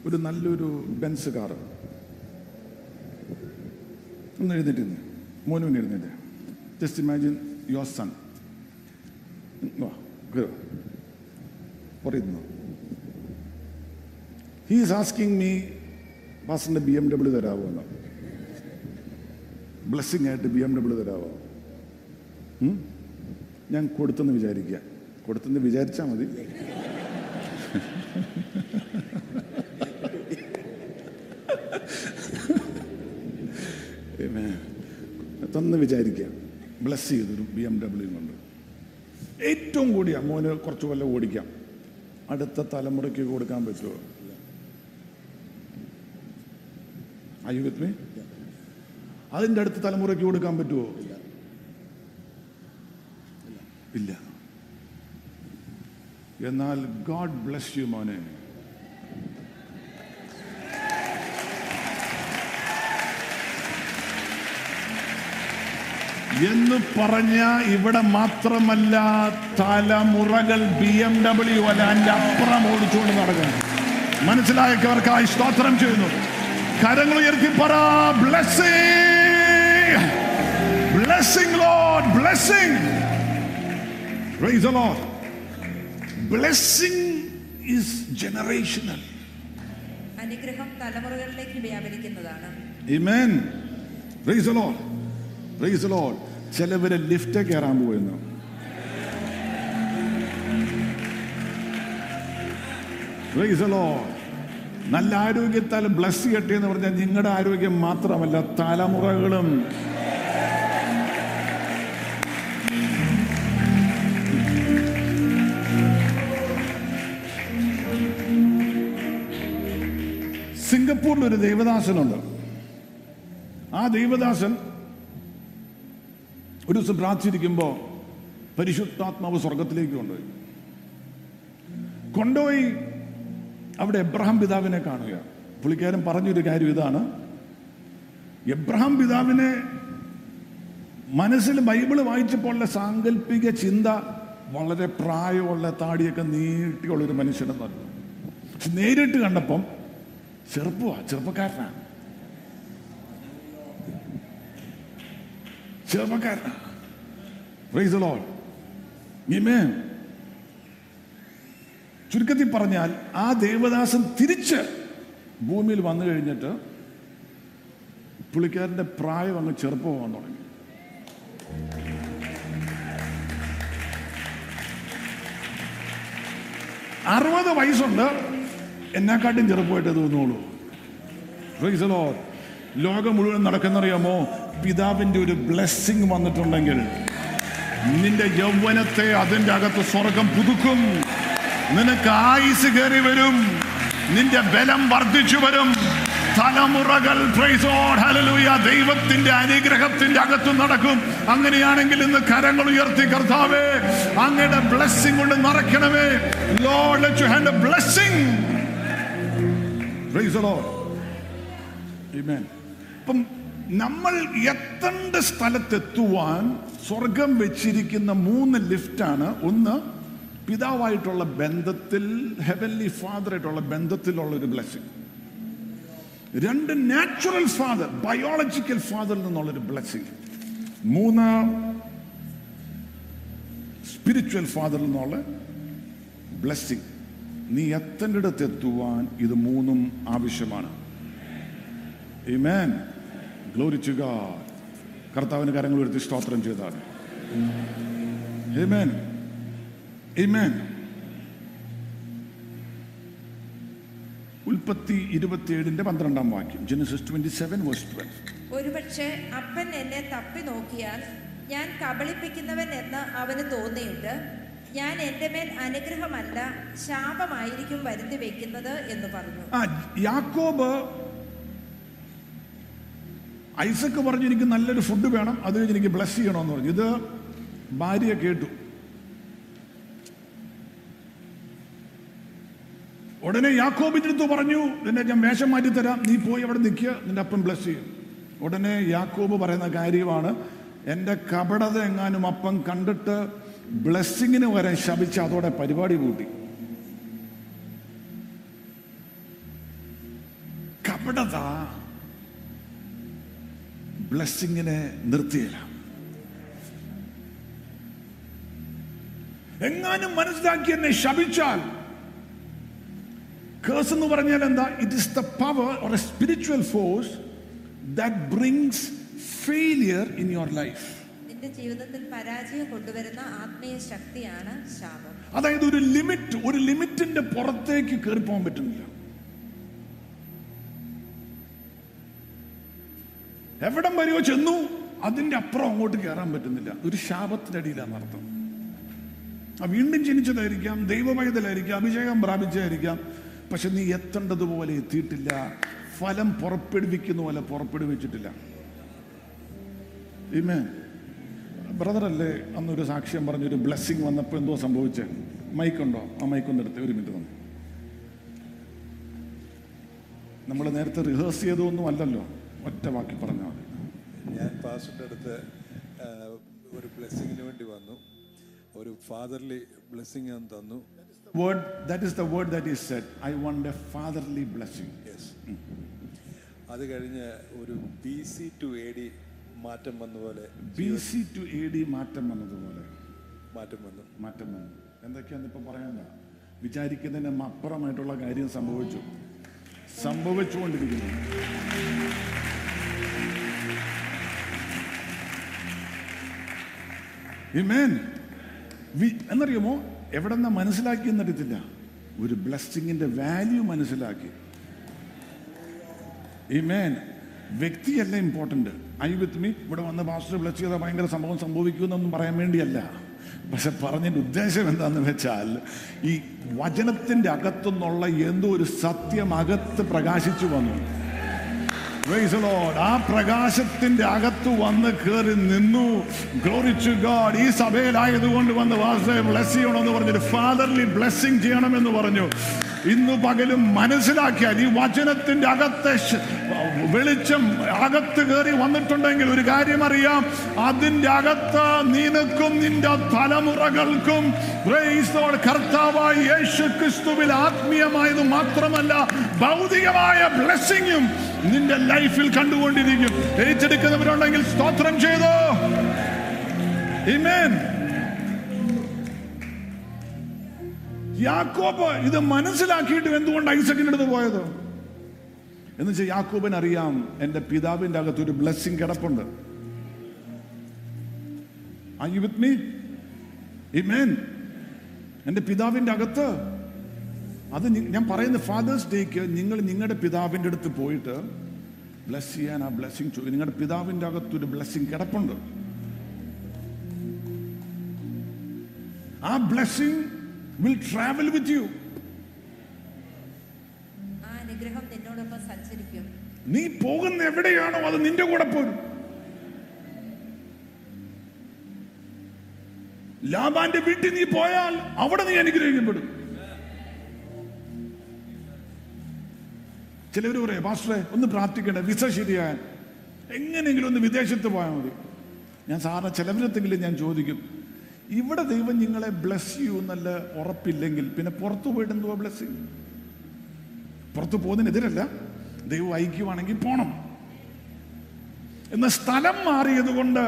B: ഒരു നല്ലൊരു ബെൻസ് കാറ് ഒന്ന് എഴുന്നേറ്റ് നിന്ന് മോനുവിന് എഴുന്നേറ്റ്. ജസ്റ്റ് ഇമാജിൻ യുവർ സൺ വാ കേറ്. പറയുന്നു ഹീസ് ആസ്കിങ് മീ പാസ്റ്ററിന്റെ ബി എം ഡബ്ല്യു തരാമോ എന്ന്? ബ്ലെസ്സിങ് ആയിട്ട് ബി എം ഡബ്ല്യു തരാമോ? ഞാൻ കൊടുത്തെന്ന് വിചാരിക്കുക. കൊടുത്തെന്ന് വിചാരിച്ചാൽ മതി. തന്ന് വിചാരിക്കുക. ബ്ലസ് ചെയ്തൊരു ബി എം ഡബ്ല്യു കൊണ്ട്. ഏറ്റവും കൂടിയ മോന് കുറച്ച് കൊല്ലം ഓടിക്കാം. അടുത്ത തലമുറയ്ക്ക് കൊടുക്കാൻ പറ്റുമോ? വിത്ത് മീ അതിന്റെ അടുത്ത തലമുറയ്ക്ക് കൊടുക്കാൻ പറ്റുമോ ഇല്ല. എന്നാൽ ഗാഡ് ബ്ലസ് യു മോനെ. എന്ന് പറഞ്ഞ ഇവിടെ മാത്രമല്ല തലമുറകൾ ബി എം ഡബ്ല്യു അല്ല അതിന്റെ അപ്പുറം ഓടിച്ചുകൊണ്ട് നടക്കുന്നു. മനസ്സിലായവർക്കായി സ്തോത്രം ചെയ്യുന്നു. കരങ്ങൾ ഉയർത്തി പറ blessing blessing Lord blessing Praise the Lord. Blessing is generational.
C: അനുഗ്രഹം തലമുറകളിലേക്ക് വ്യാപരിക്കുന്നതാണ്
B: Amen. Praise the Lord. Praise the Lord. ചിലവര് ലിഫ്റ്റ് കയറാൻ പോയിരുന്നു Praise the Lord. നല്ല ആരോഗ്യത്താൽ ബ്ലസ് ചെയ്യട്ടെ എന്ന് പറഞ്ഞാൽ നിങ്ങളുടെ ആരോഗ്യം മാത്രമല്ല തലമുറകളും. സിംഗപ്പൂരിൽ ഒരു ദൈവദാസനുണ്ട്. ആ ദൈവദാസൻ ഒരു ദിവസം പ്രാർത്ഥിച്ചിരിക്കുമ്പോൾ പരിശുദ്ധാത്മാവ് സ്വർഗത്തിലേക്ക് കൊണ്ടുപോയി. കൊണ്ടുപോയി അവിടെ എബ്രഹാം പിതാവിനെ കാണുക. പുള്ളിക്കാരൻ പറഞ്ഞൊരു കാര്യം ഇതാണ്. എബ്രഹാം പിതാവിനെ മനസ്സിൽ ബൈബിൾ വായിച്ചപ്പോഴുള്ള സാങ്കല്പിക ചിന്ത വളരെ പ്രായമുള്ള താടിയൊക്കെ നീട്ടിയുള്ള ഒരു മനുഷ്യനെന്നല്ല പക്ഷെ നേരിട്ട് കണ്ടപ്പം ചെറുപ്പമാ ചെറുപ്പക്കാരനാണ് ചെറുപ്പക്കാരനാ Praise the Lord. Amen. ചുരുക്കത്തിൽ പറഞ്ഞാൽ ആ ദേവദാസൻ തിരിച്ച് ഭൂമിയിൽ വന്നു കഴിഞ്ഞിട്ട് പുള്ളിക്കാരന്റെ പ്രായം അങ്ങ് ചെറുപ്പമാകാൻ തുടങ്ങി. അറുപത് വയസ്സുണ്ട്. എന്നെക്കാട്ടും ചെറുപ്പമായിട്ട് തോന്നുള്ളൂ. Lord. ലോകം മുഴുവൻ നടക്കുന്നറിയാമോ? പിതാവിന്റെ ഒരു ബ്ലെസ്സിങ് വന്നിട്ടുണ്ടെങ്കിൽ നിന്റെ യൗവനത്തെ അതിന്റെ അകത്ത് സ്വർഗം പുതുക്കും. നിനക്ക് ആയുസ് കയറി വരും. നിന്റെ ബലം വർദ്ധിച്ചു വരും. തലമുറകൾ ദൈവത്തിന്റെ അനുഗ്രഹത്തിന്റെ അകത്ത് നടക്കും. അങ്ങനെയാണെങ്കിൽ ഇന്ന് കരങ്ങൾ ഉയർത്തി കർത്താവേ അങ്ങയുടെ ബ്ലെസ്സിംഗ് കൊണ്ട് നിറയ്ക്കണമേ. Lord have a the Lord Amen. നമ്മൾ എത്തേണ്ട സ്ഥലത്തെത്തുവാൻ സ്വർഗം വെച്ചിരിക്കുന്ന മൂന്ന് ലിഫ്റ്റാണ് ഒന്ന് പിതാവായിട്ടുള്ള ബന്ധത്തിൽ ഹെവൻലി ഫാദർ ഫാദറായിട്ടുള്ള ബന്ധത്തിലുള്ള ഒരു ബ്ലെസ്സിങ് രണ്ട് നാച്ചുറൽ ഫാദർ ബയോളജിക്കൽ ഫാദറിൽ നിന്നുള്ളൊരു ബ്ലെസ്സിങ് മൂന്ന് സ്പിരിച്വൽ ഫാദറിൽ നിന്നുള്ള ബ്ലെസ്സിങ് നീ എത്തേണ്ടിടത്ത് എത്തുവാൻ ഇത് മൂന്നും ആവശ്യമാണ്. കർത്താവിന് കരങ്ങൾ ഉയർത്തി സ്തോത്രം ചെയ്താണ് Amen. Amen. ഉൽപ്പത്തി ഇരുപത്തിയേഴിന്റെ പന്ത്രണ്ടാം വാക്യം Genesis twenty seven verse twelve
C: ഒരുപക്ഷെ അപ്പൻ എന്നെ തപ്പി നോക്കിയാൽ ഞാൻ കബളിപ്പിക്കുന്നവൻ എന്ന് അവന് തോന്നിയുണ്ട്. ഞാൻ എന്റെ മേൽ അനുഗ്രഹമല്ല ശാപമായിരിക്കും വരുത്തി വെക്കുന്നത് എന്ന് പറഞ്ഞു.
B: ആ യാക്കോബ് ഐസക്ക് പറഞ്ഞു എനിക്ക് നല്ലൊരു ഫുഡ് വേണം അത് എനിക്ക് ബ്ലസ് ചെയ്യണമെന്ന് പറഞ്ഞു. ഇത് ഭാര്യ കേട്ടു. ഉടനെ യാക്കോബിന്റെ അടുത്ത് പറഞ്ഞു നിന്നെ ഞാൻ വേഷം മാറ്റി തരാം. നീ പോയി അവിടെ നിൽക്കുക നിന്റെ അപ്പം ബ്ലസ് ചെയ്യും. ഉടനെ യാക്കോബ് പറയുന്ന കാര്യമാണ് എന്റെ കപടത എങ്ങാനും അപ്പം കണ്ടിട്ട് ബ്ലെസ്സിങ്ങിന് വരാൻ ശപിച്ച് അതോടെ പരിപാടി കൂട്ടി. കപടത ബ്ലെസ്സിങ്ങിനെ നിർത്തിയില്ല. എങ്ങാനും മനസ്സിലാക്കി എന്നെ ശപിച്ചാൽ കേസ് എന്ന് പറഞ്ഞാൽ എന്താ? It is the power or a spiritual force that brings failure in your life
C: നിന്റെ ജീവിതത്തിൽ പരാജയം കൊണ്ടുവരുന്ന ആത്മീയ ശക്തിയാണ് ശാപം.
B: അതായത് ഒരു ലിമിറ്റ് ഒരു ലിമിറ്റിന്റെ പുറത്തേക്ക് കയറി പോകാൻ പറ്റുന്നില്ല. എവിടം വരെയോ ചെന്നു അതിന്റെ അപ്പുറം അങ്ങോട്ട് കയറാൻ പറ്റുന്നില്ല. ഒരു ശാപത്തിന്റെ അടിയിലാണ് അർത്ഥം വീണ്ടും ജനിച്ചതായിരിക്കാം ദൈവമയതലായിരിക്കാം അഭിഷേകം പ്രാപിച്ചതായിരിക്കാം. പക്ഷെ നീ എത്തേണ്ടതുപോലെ എത്തിയിട്ടില്ല. ഫലം പുറപ്പെടുവിക്കുന്ന പോലെ പുറപ്പെടുവിച്ചിട്ടില്ല. ഇമേ ബ്രദറല്ലേ അന്നൊരു സാക്ഷ്യം പറഞ്ഞൊരു ബ്ലെസ്സിങ് വന്നപ്പോൾ എന്തോ സംഭവിച്ചേ? മൈക്കുണ്ടോ ആ മൈക്കൊന്ന് എടുത്ത് ഒരു മിനിറ്റ് തന്നെ നമ്മൾ നേരത്തെ റിഹേഴ്സ് ചെയ്തതൊന്നും അല്ലല്ലോ. ഒറ്റ വാക്കി പറഞ്ഞാൽ മതി.
E: ഞാൻ പാസ്റ്ററിന്റെ അടുത്ത് ഒരു ബ്ലെസ്സിങ്ങിന് വേണ്ടി വന്നു. ഒരു ഫാദർലി ബ്ലെസ്സിങ് തന്നു.
B: Word that is the word that is set I want a fatherly blessing
E: yes അത് കഴിഞ്ഞ് ഒരു B C to A D മാറ്റം വന്ന പോലെ
B: B C to A D മാറ്റം വന്നതുപോലെ.
E: മാറ്റം വന്നു.
B: മാറ്റം വന്നു. എന്തൊക്കെയാന്ന് ഇപ്പം പറയാണ്ട വിചാരിക്കുന്നതിന് അപ്പുറമായിട്ടുള്ള കാര്യം സംഭവിച്ചു. സംഭവിച്ചുകൊണ്ടിരിക്കുന്നു. എന്നറിയുമോ? എവിടെ നിന്നാ മനസ്സിലാക്കി എന്നറിയത്തില്ല ഒരു ബ്ലസ്സിങ്ങിന്റെ വാല്യൂ മനസ്സിലാക്കി. ഈ മേൻ വ്യക്തിയല്ല ഇമ്പോർട്ടന്റ് ഐ വിത്ത് മീ ഇവിടെ വന്ന് പാസ്റ്റർ ബ്ലസ് ചെയ്ത ഭയങ്കര സംഭവം സംഭവിക്കുമെന്നൊന്നും പറയാൻ വേണ്ടിയല്ല. പക്ഷെ പറഞ്ഞതിന്റെ ഉദ്ദേശം എന്താന്ന് വെച്ചാൽ ഈ വചനത്തിന്റെ അകത്തുനിന്നുള്ള എന്തോ ഒരു സത്യം അകത്ത് പ്രകാശിച്ചു വന്നു. ആ പ്രകാശത്തിന്റെ അകത്ത് വന്ന് കയറി നിന്നു. ഗ്ലോറിച്ചു ഗാഡ് ഈ സഭയിലായതുകൊണ്ട് വന്ന് ബ്ലസ് ചെയ്യണമെന്ന് പറഞ്ഞു ഫാദർലി ബ്ലെസ്സിങ് ചെയ്യണമെന്ന് പറഞ്ഞു. ഇന്നു പകലും മനസ്സിലാക്കിയാൽ ഈ വചനത്തിന്റെ അകത്തെ വെളിച്ചം അകത്ത് കയറി വന്നിട്ടുണ്ടെങ്കിൽ ഒരു കാര്യം അറിയാം. അതിന്റെ അകത്ത് നിനക്കും നിന്റെ തലമുറകൾക്കും കർത്താവായ യേശു ക്രിസ്തുവിൽ ആത്മീയമായത് മാത്രമല്ല ഭൗതികമായ ബ്ലെസ്സിങ്ങും നിന്റെ ലൈഫിൽ കണ്ടുകൊണ്ടിരിക്കും. ഏറ്റെടുക്കുന്നവരുണ്ടെങ്കിൽ സ്തോത്രം ചെയ്തോ? Amen. യാക്കോബ് ഇത് മനസ്സിലാക്കിയിട്ട് എന്തുകൊണ്ട് ഐസക്കിന്റെ അടുത്ത് പോയത് എന്ന് വെച്ചാൽ യാക്കോബൻ അറിയാം എന്റെ പിതാവിന്റെ അകത്ത് ഒരു ബ്ലെസ്സിങ് കിടപ്പുണ്ട് Are you with me? Amen. എന്റെ പിതാവിന്റെ അകത്ത് അത് ഞാൻ പറയുന്ന ഫാദേഴ്സ് ഡേക്ക് നിങ്ങൾ നിങ്ങളുടെ പിതാവിന്റെ അടുത്ത് പോയിട്ട് ബ്ലസ് ചെയ്യാൻ ആ ബ്ലെസ്സിങ് ചോദിക്കും നിങ്ങളുടെ പിതാവിന്റെ അകത്ത് ഒരു ബ്ലെസ്സിങ് കിടപ്പുണ്ട് ആ blessing
C: will travel with you.
B: നീ പോകുന്ന എവിടെയാണോ അത് നിന്റെ കൂടെ പോരും. ലാബാന്റെ വീട്ടിൽ നീ പോയാൽ അവിടെ നീ അനുഗ്രഹിക്കപ്പെടും. ചിലവർ പറയാം പാസ്റ്ററെ ഒന്ന് പ്രാർത്ഥിക്കണ്ട വിസ ശരിയാൻ എങ്ങനെയെങ്കിലും ഒന്ന് വിദേശത്ത് പോയാൽ മതി. ഞാൻ സാറിന് ചിലവരത്തെങ്കിലും ഞാൻ ചോദിക്കും. ഇവിടെ ദൈവം നിങ്ങളെ ബ്ലെസ് ചെയ്യൂ എന്നല്ല ഉറപ്പില്ലെങ്കിൽ പിന്നെ പുറത്തു പോയിട്ട് എന്തുവാ ബ്ലസ്സിങ് പുറത്തു പോകുന്നതിനെതിരല്ല. ദൈവം അയക്കുവാണെങ്കിൽ പോണം. എന്ന സ്ഥലം മാറിയതുകൊണ്ട്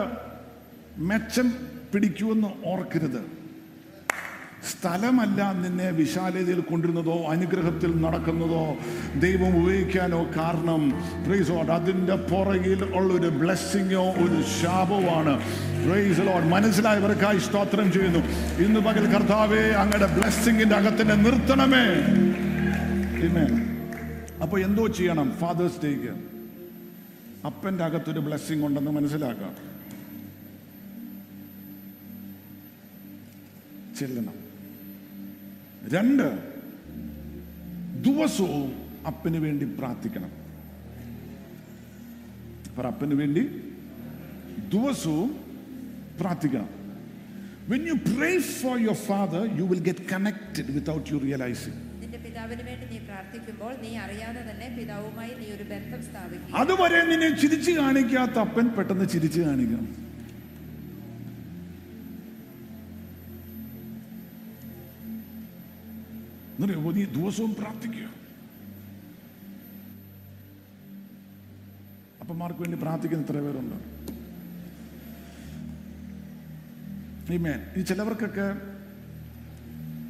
B: മെച്ചം പിടിക്കുമെന്ന് ഓർക്കരുത്. സ്ഥലമല്ല നിന്നെ വിശാലതയിൽ കൊണ്ടിരുന്നതോ അനുഗ്രഹത്തിൽ നടക്കുന്നതോ ദൈവം ഉപയോഗിക്കാനോ കാരണം അതിന്റെ പുറകിൽ ഉള്ള ഒരു ബ്ലെസ്സിങ്ങോ ഒരു ശാപമാണ് പ്രൈസ് മനസ്സിലായവർക്കായി സ്തോത്രം ചെയ്യുന്നു. ഇന്ന് പകൽ കർത്താവേ അങ്ങയുടെ ബ്ലെസ്സിങ്ങിന്റെ അകത്തിനെ നിർത്തണമേ. പിന്നെ അപ്പോൾ എന്തോ ചെയ്യണം ഫാദേഴ്സ് ഡേക്ക് അപ്പന്റെ അകത്തൊരു ബ്ലെസ്സിങ് ഉണ്ടെന്ന് മനസ്സിലാക്കാം. ചെല്ലണം. രണ്ട് ദിവസവും അപ്പന് വേണ്ടി പ്രാർത്ഥിക്കണം. അപ്പൊ അപ്പന് വേണ്ടി ദിവസവും പ്രാർത്ഥിക്കണം. When you pray for your father you will get connected without you
C: പിതാവിന് വേണ്ടി നീ പ്രാർത്ഥിക്കുമ്പോൾ നീ അറിയാതെ തന്നെ പിതാവുമായി നീ ഒരു ബന്ധം സ്ഥാപിക്കും.
B: അതുവരെ നിന്നെ ചിരിച്ചു കാണിക്കാത്ത അപ്പൻ പെട്ടെന്ന് ചിരിച്ചു കാണിക്കണം. എന്നറിയോ നീ ദിവസവും പ്രാർത്ഥിക്കുക. അപ്പന്മാർക്ക് വേണ്ടി പ്രാർത്ഥിക്കുന്ന ഇത്ര പേരുണ്ട്? Amen. ഈ ചിലവർക്കൊക്കെ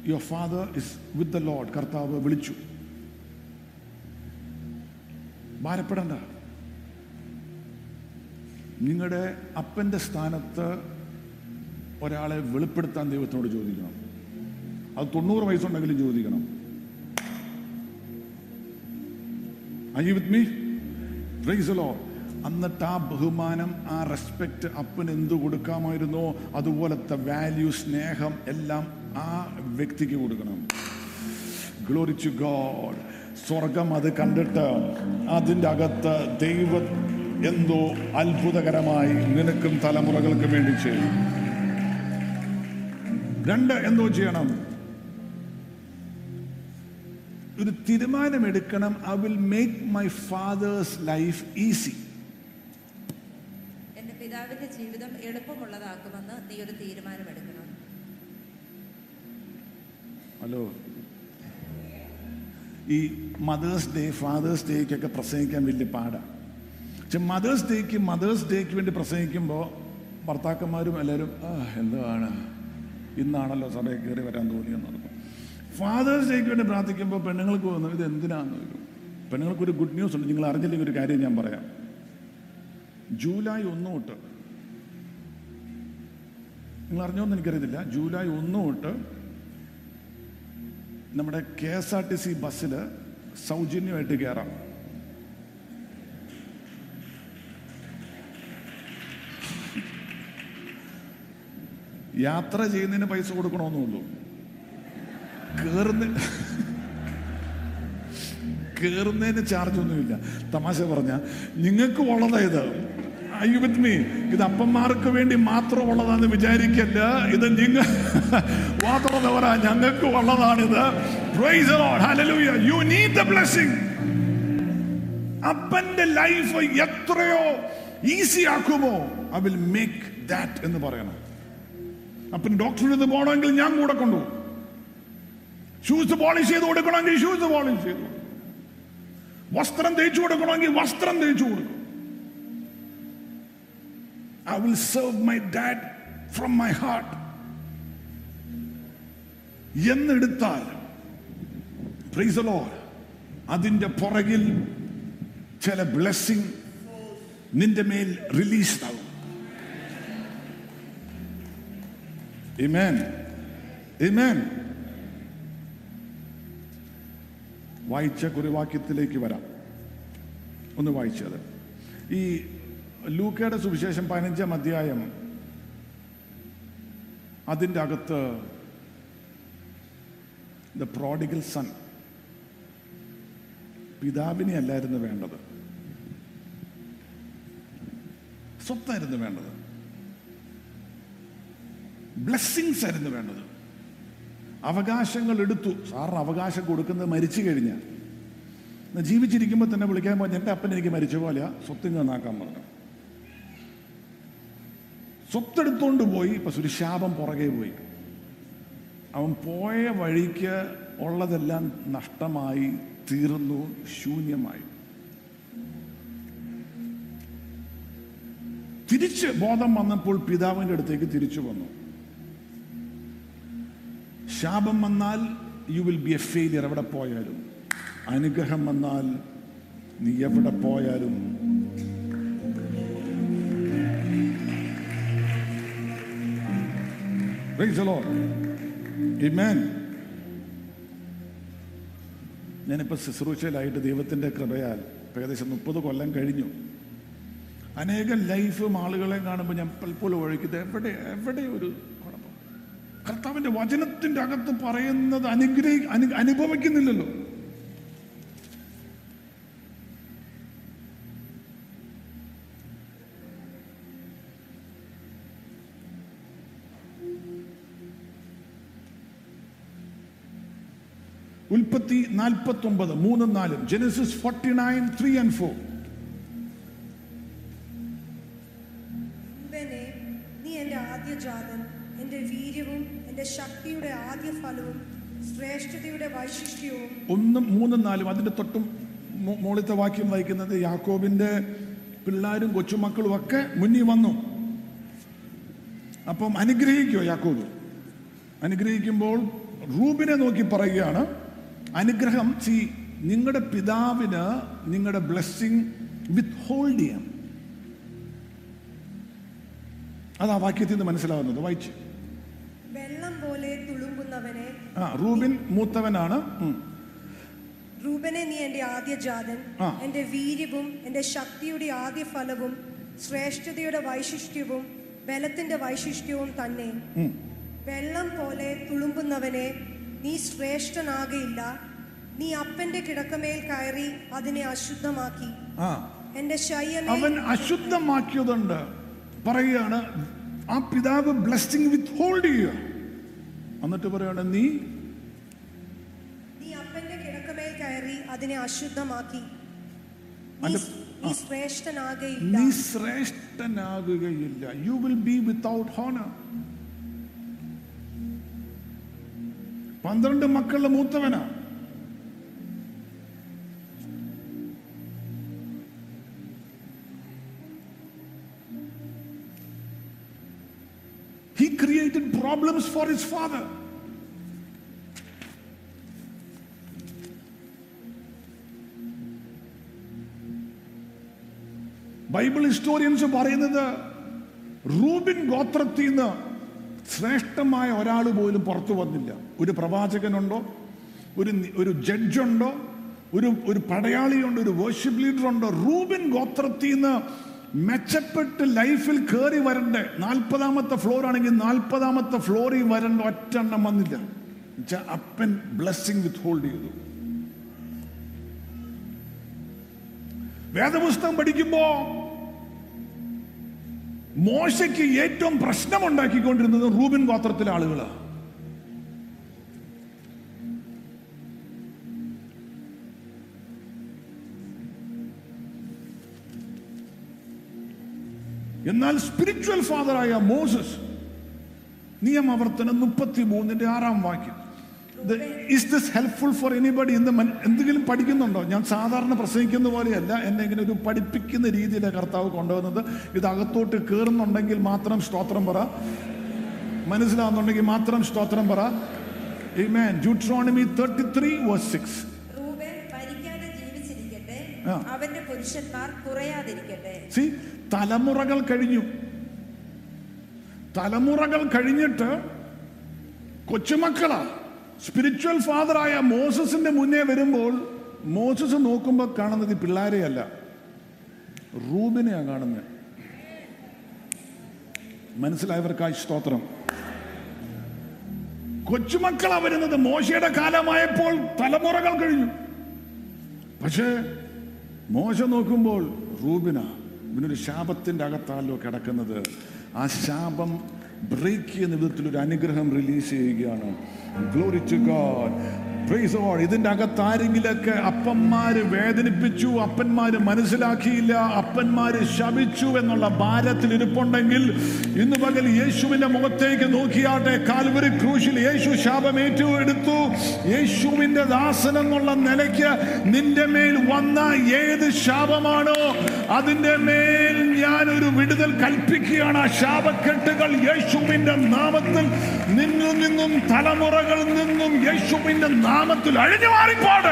B: your father is with the Lord കർത്താവ് വിളിച്ചു. ഭാരപ്പെടണ്ട. നിങ്ങളുടെ അപ്പന്റെ സ്ഥാനത്ത് ഒരാളെ വെളിപ്പെടുത്താൻ ദൈവത്തോട് ചോദിക്കണം. അത് തൊണ്ണൂറ് വയസ്സുണ്ടെങ്കിലും ചോദിക്കണം. Lord. എന്നിട്ട് ആ ബഹുമാനം ആ റെസ്പെക്റ്റ് അപ്പന് എന്ത് കൊടുക്കാമായിരുന്നോ? അതുപോലത്തെ വാല്യൂ സ്നേഹം എല്ലാം ആ വ്യക്തിക്ക് കൊടുക്കണം. ഗ്ലോറി ടു ഗോഡ് സ്വർഗം അത് കണ്ടിട്ട് അതിന്റെ അകത്ത് ദൈവ എന്തോ അത്ഭുതകരമായി നിനക്കും തലമുറകൾക്കും വേണ്ടി ചെയ്യും. രണ്ട് എന്തോ ചെയ്യണം. ഒരു തീരുമാനമെടുക്കണം. I will make my father's life easy
C: എന്റെ പിതാവിന്റെ ജീവിതം എളുപ്പമുള്ളതാക്കുമെന്ന് നീ ഒരു തീരുമാനമെടുക്കണം.
B: ഹലോ ഈ മദേഴ്സ് ഡേ ഫാദേഴ്സ് ഡേക്കൊക്കെ പ്രസംഗിക്കാൻ വലിയ പാടാണ് പക്ഷെ മദേഴ്സ് ഡേക്ക് മദേഴ്സ് ഡേക്ക് വേണ്ടി പ്രസംഗിക്കുമ്പോൾ ഭർത്താക്കന്മാരും എല്ലാവരും എന്താണ് ഇന്നാണല്ലോ സഭയിൽ കയറി വരാൻ തോന്നിയെന്ന് പറഞ്ഞു. ഫാദേഴ്സ് ഡേക്ക് വേണ്ടി പ്രാർത്ഥിക്കുമ്പോൾ പെണ്ണുങ്ങൾക്ക് വന്നു ഇത് എന്തിനാന്ന് വരും പെണ്ണുങ്ങൾക്കൊരു ഗുഡ് ന്യൂസ് ഉണ്ട്. നിങ്ങൾ അറിഞ്ഞില്ലെങ്കിൽ ഒരു കാര്യം ഞാൻ പറയാം. ജൂലൈ ഒന്ന് തൊട്ട് നിങ്ങൾ അറിഞ്ഞോന്ന് എനിക്കറിയത്തില്ല. ജൂലൈ ഒന്ന് തൊട്ട് നമ്മുടെ K S R T C ബസ്സിൽ സൗജന്യമായിട്ട് കയറാം. യാത്ര ചെയ്യുന്നതിന് പൈസ കൊടുക്കണമെന്നുള്ളൂ കേറുന്ന കേറുന്നതിന് ചാർജ് ഒന്നുമില്ല. തമാശ പറഞ്ഞ നിങ്ങൾക്ക് ഉള്ളതായത് വിത്ത് മീ ഇത് അപ്പന്മാർക്ക് വേണ്ടി മാത്രം ഉള്ളതാന്ന് വിചാരിക്കല്ല. ഇത് നിങ്ങൾ മാത്രമല്ല ഞങ്ങൾക്ക് ഉള്ളതാണിത്. അപ്പന്റെ ലൈഫ് എത്രയോ ഈസി ആക്കുമോ? ഐ വിൽ മേക്ക് ദാറ്റ് എന്ന് പറയണം. അപ്പൻ ഡോക്ടറിന് ഇത് പോകണമെങ്കിൽ ഞാൻ കൂടെ കൊണ്ടുപോകും. ഷൂസ് പോളിഷ് ചെയ്ത് കൊടുക്കണമെങ്കിൽ ഷൂസ് പോളിഷ് ചെയ്ത് വസ്ത്രം തേച്ചു കൊടുക്കണമെങ്കിൽ വസ്ത്രം തേച്ചു കൊടുക്കും I will serve my dad from my heart എന്നെടുത്താൽ പ്രീസലോ. അതിന്റെ പുറകിൽ ചില ബ്ലെസ്സിങ് നിന്റെ മേൽ റിലീസ് ആവും Amen. Amen. വായിച്ച കുറിവാക്യത്തിലേക്ക് വരാം. ഒന്ന് വായിച്ചത്. ഈ ലൂക്കയുടെ സുവിശേഷം പതിനഞ്ചാം അധ്യായം അതിന്റെ അകത്ത് ദ പ്രോഡിഗൽ സൺ പിതാവിനെ അല്ലായിരുന്നു വേണ്ടത്. സ്വപ്നമായിരുന്നു വേണ്ടത്. ബ്ലെസ്സിങ്സ് ആയിരുന്നു വേണ്ടത്. അവകാശങ്ങൾ എടുത്തു. സാറിന് അവകാശം കൊടുക്കുന്നത് മരിച്ചു കഴിഞ്ഞാൽ ജീവിച്ചിരിക്കുമ്പോൾ തന്നെ വിളിക്കാൻ പറഞ്ഞു എന്റെ അപ്പൻ എനിക്ക് മരിച്ച പോലെ സ്വത്ത് നന്നാക്കാൻ പറഞ്ഞു. സ്വത്തെടുത്തോണ്ട് പോയി. ഇപ്പൊ ഒരു ശാപം പുറകെ പോയി. അവൻ പോയ വഴിക്ക് ഉള്ളതെല്ലാം നഷ്ടമായി തീർന്നു. ശൂന്യമായി. തിരിച്ച് ബോധം വന്നപ്പോൾ പിതാവിന്റെ അടുത്തേക്ക് തിരിച്ചു വന്നു. ശാപം വന്നാൽ you will be a failure എവിടെ പോയാലും. അനുഗ്രഹം വന്നാൽ നീ എവിടെ പോയാലും. ഞാനിപ്പോൾ ശുശ്രൂഷയിലായിട്ട് ദൈവത്തിന്റെ കൃപയാൽ ഏകദേശം മുപ്പത് കൊല്ലം കഴിഞ്ഞു. അനേകം ലൈഫും ആളുകളെ കാണുമ്പോൾ ഞാൻ പലപ്പോഴും ഒഴിക്കുന്നത് എവിടെ എവിടെ ഒരു കർത്താവിന്റെ വചനത്തിന്റെ അകത്ത് പറയുന്നത് അനുഗ്രഹി അനു അനുഭവിക്കുന്നില്ലല്ലോ. ഉൽപ്പത്തി നാൽപ്പത്തി ഒമ്പത് മൂന്നും നാലും
D: Genesis forty nine three and four ശ്രേഷ്ഠതയുടെ വൈശിഷ്ട്യവും
B: ഒന്നും മൂന്നും നാലും അതിന്റെ തൊട്ടും മോളിത്തെ വാക്യം വായിക്കുന്നത് യാക്കോബിന്റെ പിള്ളേരും കൊച്ചുമക്കളും ഒക്കെ മുന്നിൽ വന്നു. അപ്പം അനുഗ്രഹിക്കോ യാക്കോബ്? അനുഗ്രഹിക്കുമ്പോൾ റൂബിനെ നോക്കി പറയുകയാണ് അനുഗ്രഹം സി നിങ്ങളുടെ പിതാവിന് നിങ്ങളുടെ ബ്ലെസ്സിങ് വിത്ത് ഹോൾഡ് ചെയ്യാം. അത് വാക്യത്തിൽ നിന്ന് മനസ്സിലാവുന്നത്. വായിച്ചു.
D: വെള്ളം പോലെ തുളുമ്പുന്നവനെ
B: ആ റൂബിൻ മൂത്തവനാണ്.
D: റൂബനെ നീ എന്റെ ആദ്യജാതൻ.
B: ജാതൻ
D: എന്റെ വീര്യവും എന്റെ ശക്തിയുടെ ആദ്യ ഫലവും ശ്രേഷ്ഠതയുടെ വൈശിഷ്ട്യവും ബലത്തിന്റെ വൈശിഷ്ട്യവും തന്നെ. വെള്ളം പോലെ തുളുമ്പുന്നവനെ നീ ശ്രേഷ്ഠനാകയില്ല. നീ അപ്പന്റെ കിടക്കമേൽ കയറി അതിനെ അശുദ്ധമാക്കി. എന്റെ ശയ്യമേ
B: അവൻ അശുദ്ധമാക്കിയതുണ്ട്. പറയുകയാണ് ആ പിതാവ് ബ്ലെസ്സിങ് വിത്ത് ഹോൾഡ് ചെയ്യുക. എന്നിട്ട് പറയാണ് നീ
D: അപ്പന്റെ കിടക്കമേൽ കയറി അതിനെ അശുദ്ധമാക്കി. നീ-
B: ശ്രേഷ്ഠനാകുകയില്ല. You will be without honour പന്ത്രണ്ട് മക്കളുടെ മൂത്തവനാ. Problems for his father. Bible historians പറയുന്നത് റൂബിൻ ഗോത്രത്തിൽ നിന്ന് ശ്രേഷ്ഠമായ ഒരാൾ പോലും പുറത്തു വന്നില്ല. ഒരു പ്രവാചകനുണ്ടോ? ഒരു ഒരു ജഡ്ജുണ്ടോ? ഒരു ഒരു പടയാളിയുണ്ടോ? ഒരു വേർഷിപ്പ് ലീഡർ ഉണ്ടോ? റൂബിൻ ഗോത്രത്തിൽ നിന്ന് മെച്ചപ്പെട്ട് ലൈഫിൽ കയറി വരണ്ടേ? നാൽപ്പതാമത്തെ ഫ്ലോർ ആണെങ്കിൽ നാൽപ്പതാമത്തെ ഫ്ലോറിൽ വരണ്ട ഒറ്റെണ്ണം വന്നില്ല. അപ്പൻ ബ്ലെസ്സിങ് വിത്ത് ഹോൾഡ് ചെയ്തു. വേദപുസ്തകം പഠിക്കുമ്പോ മോശയ്ക്ക് ഏറ്റവും പ്രശ്നമുണ്ടാക്കിക്കൊണ്ടിരുന്നത് റൂബിൻ ഗോത്രത്തിലെ ആളുകളാണ് എന്നാൽ സ്പിരിച്വൽ ഫാദറായ മോസസ് നിയമവർത്തനം മുപ്പത്തി മൂന്നിന്റെ ആറാം വാക്യം. Is this helpful for anybody മൻ- എന്തെങ്കിലും പഠിക്കുന്നുണ്ടോ? ഞാൻ സാധാരണ പ്രസംഗിക്കുന്ന പോലെയല്ല. എന്നെ ഇങ്ങനെ ഒരു പഠിപ്പിക്കുന്ന രീതിയിലാണ് കർത്താവ് കൊണ്ടുവന്നത്. ഇത് അകത്തോട്ട് കയറുന്നുണ്ടെങ്കിൽ മാത്രം സ്തോത്രം പറ. മനസ്സിലാവുന്നുണ്ടെങ്കിൽ മാത്രം സ്തോത്രം പറ. Amen. Deuteronomy 33 verse 6.
C: റൂബേൻ മരിക്കാതെ ജീവിച്ചിരിക്കട്ടെ.
B: ആ.
C: അവന്റെ
B: സി തലമുറകൾ കഴിഞ്ഞു. തലമുറകൾ കഴിഞ്ഞിട്ട് കൊച്ചുമക്കളാ. സ്പിരിച്വൽ ഫാദറായ മോസസിന്റെ മുന്നേ വരുമ്പോൾ മോസസ് നോക്കുമ്പോൾ കാണുന്നത് ഈ പിള്ളേരെയല്ല റൂബിനെയാണ് കാണുന്നത് മനസ്സിലായവർക്കായി സ്തോത്രം. കൊച്ചുമക്കളാ വരുന്നത്. മോശയുടെ കാലമായപ്പോൾ തലമുറകൾ കഴിഞ്ഞു. പക്ഷേ മോശ നോക്കുമ്പോൾ റൂബിന ഇവനൊരു ശാപത്തിന്റെ അകത്താലോ കിടക്കുന്നത്. ആ ശാപം ബ്രേക്ക് ചെയ്യുന്ന വിധത്തിൽ ഒരു അനുഗ്രഹം റിലീസ് ചെയ്യുകയാണ്. ഗ്ലോറി ടു ഗോഡ് ഇതിന്റെ അകത്ത് ആരെങ്കിലൊക്കെ അപ്പന്മാര് വേദനിപ്പിച്ചു അപ്പന്മാര് മനസ്സിലാക്കിയില്ല അപ്പന്മാര് ശപിച്ചു എന്നുള്ള ഭാരത്തിൽ ഇരിപ്പുണ്ടെങ്കിൽ ഇന്ന് പകൽ യേശുവിന്റെ മുഖത്തേക്ക് നോക്കിയാട്ടെ കാൽവരി ക്രൂശിൽ യേശു ശാപം ഏറ്റു എടുത്തു യേശുവിന്റെ ദാസൻ എന്നുള്ള നിലയ്ക്ക് നിന്റെ മേൽ വന്ന ഏത് ശാപമാണോ അതിന്റെ മേൽ ഞാൻ ഒരു വിടുതൽ കൽപ്പിക്കുകയാണ്. ആ ശാപക്കെട്ടുകൾ യേശുവിന്റെ നാമത്തിൽ നിന്നും നിന്നും തലമുറകളിൽ നിന്നും യേശുവിന്റെ നാമത്തിൽ അഴിഞ്ഞു മാറിപ്പോട്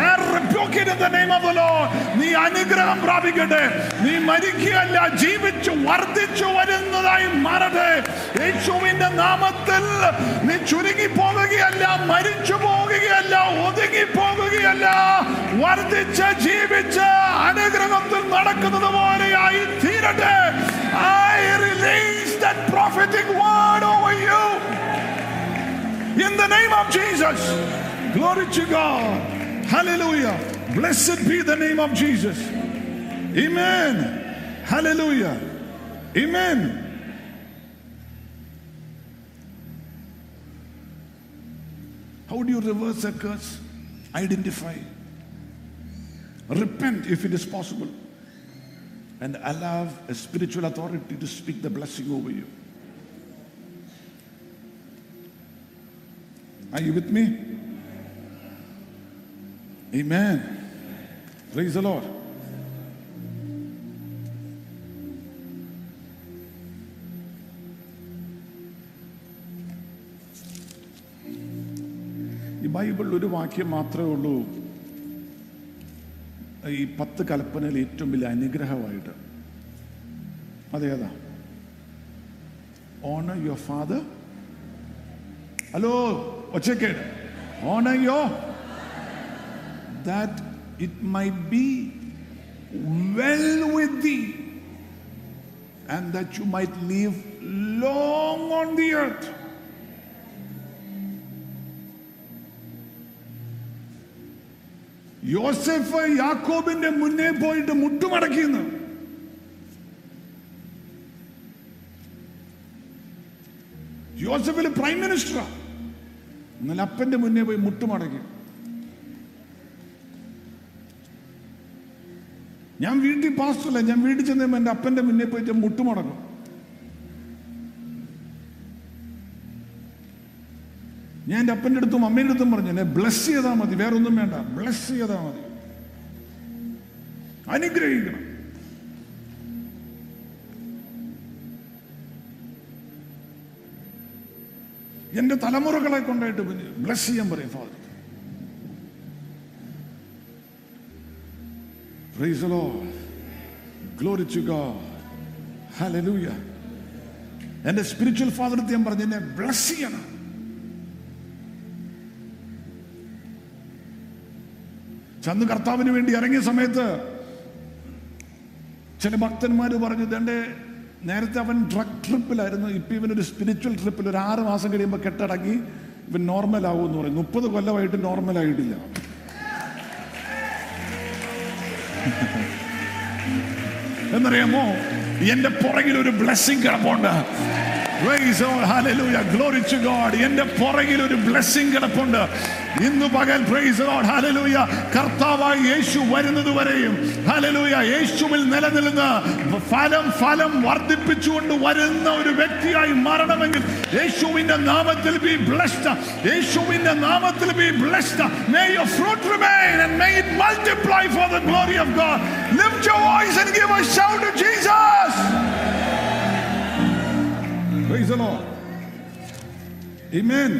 B: I rebuke it in the name of the Lord. നീ അനുഗ്രഹം പ്രാപിക്കട്ടെ നീ മരിക്കുകയല്ല ജീവിച്ചു വർദ്ധിച്ചു വരുന്നതായി മാറട്ടെ യേശുവിന്റെ നാമത്തിൽ നീ ചുരുങ്ങി പോവുകയല്ല മരിച്ചു പോവുകയല്ല ഒതുങ്ങി പോവുകയല്ല വർദ്ധിച്ച് ജീവിച്ച് അനുഗ്രഹത്തിൽ നടക്കുന്നത് പോലെയായി തീരട്ടെ I release that prophetic word over you in the name of Jesus. Glory to God. Hallelujah. Blessed be the name of Jesus. Amen. Hallelujah. Amen. How do you reverse a curse? Identify. Repent if it is possible. And allow a spiritual authority to speak the blessing over you. Are you with me? Amen. Praise the Lord. ഈ ബൈബിളിൽ ഒരു വാക്യം മാത്രമേ ഉള്ളൂ. ഈ പത്ത് കൽപ്പനയിൽ ഏറ്റവും വലിയ അനുഗ്രഹമായിട്ട്. അതേതാ? Honour your father hello ഒച്ചക്കേട് honour your that it might be well with thee and that you might live long on the earth. യോസഫ് യാക്കോബിന്റെ മുന്നേ പോയിട്ട് മുട്ടുമടക്കിയെന്ന്. യോസഫിൽ പ്രൈം മിനിസ്റ്ററാ. എന്നാൽ അപ്പന്റെ മുന്നേ പോയി മുട്ടുമടക്കി. ഞാൻ വീട്ടിൽ പാസ്റ്ററല്ല ഞാൻ വീട്ടിൽ ചെന്ന് എന്റെ അപ്പന്റെ മുന്നേ പോയിട്ട് മുട്ടുമടക്കും ഞാൻ എന്റെ അപ്പന്റെ അടുത്തും അമ്മയുടെ അടുത്തും പറഞ്ഞു എന്നെ ബ്ലസ് ചെയ്താൽ മതി വേറൊന്നും വേണ്ട ബ്ലസ് ചെയ്താൽ മതി. അനുഗ്രഹിക്കണം. എന്റെ തലമുറകളെ കൊണ്ടായിട്ട് ബ്ലസ് ചെയ്യാൻ പറയും father Praise the Lord. Glory to God. Hallelujah. എന്റെ സ്പിരിച്വൽ ഫാദർ ഞാൻ പറഞ്ഞു എന്നെ ബ്ലസ് ചെയ്യണം ചന്ന് കർത്താവിന് വേണ്ടി ഇറങ്ങിയ സമയത്ത് ചില ഭക്തന്മാർ പറഞ്ഞു ഇതന്റെ നേരത്തെ അവൻ ഡ്രഗ് ട്രിപ്പിലായിരുന്നു ഇപ്പൊ ഇവനൊരു സ്പിരിച്വൽ ട്രിപ്പിൽ ഒരു ആറ് മാസം കഴിയുമ്പോൾ കെട്ടടങ്ങി ഇവൻ നോർമൽ ആവും എന്ന് പറയും മുപ്പത് കൊല്ലമായിട്ട് നോർമൽ ആയിട്ടില്ല എന്നറിയാമോ? എന്റെ പുറകിൽ ഒരു ബ്ലെസ്സിങ് കിടപ്പുണ്ട്. Glory to God. എന്റെ പുറകിൽ ഒരു ബ്ലെസ്സിങ് കിടപ്പുണ്ട്. ഇന്ന് പകൽ പ്രൈസ് ലോഡ് ഹലലൂയ കർത്താവായി യേശു വരുന്നത് വരെയും. ഹലലൂയ യേശുവിൽ നിലനിൽന്ന് ഫലം ഫലം വർദ്ധിപ്പിച്ചുകൊണ്ട് വരുന്ന ഒരു വ്യക്തിയായി മാറണമെങ്കിൽ യേശുവിന്റെ നാമത്തിൽ ബി ബ്ലസ്ഡ് യേശുവിന്റെ നാമത്തിൽ be blessed may your fruit remain and may it multiply for the glory of God lift your voice and give a shout to Jesus Praise the Lord. Amen.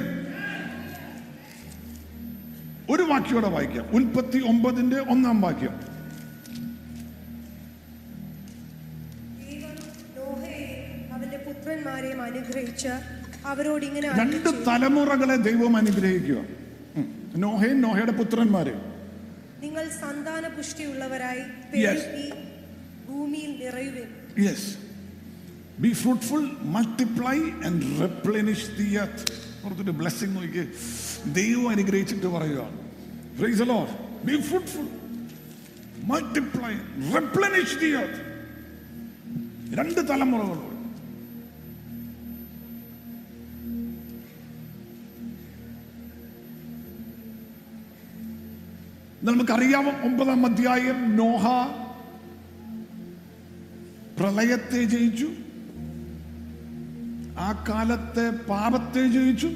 B: ഒരു വാക്യോടെ വായിക്കാം. ഉൽപ്പത്തി ഒമ്പതിന്റെ ഒന്നാം വാക്യം.
D: പുത്രന്മാരെയും അനുഗ്രഹിച്ച് അവരോട് ഇങ്ങനെ
B: രണ്ട് തലമുറകളെ ദൈവം അനുഗ്രഹിക്കുക. നോഹയും നോഹയുടെ പുത്രന്മാരെ.
D: നിങ്ങൾ സന്താന പുഷ്ടിയുള്ളവരായി ഭൂമിയിൽ നിറയുവിൻ.
B: Yes be fruitful multiply and replenish the earth പുറത്തൊരു ബ്ലെസ്സിങ് നോക്കി ദൈവം അനുഗ്രഹിച്ചിട്ട് പറയുക praise the Lord. Be fruitful multiply replenish the earth രണ്ട് തലമുറകൾ നമുക്കറിയാം ഒമ്പതാം അധ്യായം നോഹ പ്രളയത്തെ ജയിച്ചു. ആ കാലത്തെ പാപത്തെ ജയിച്ചു.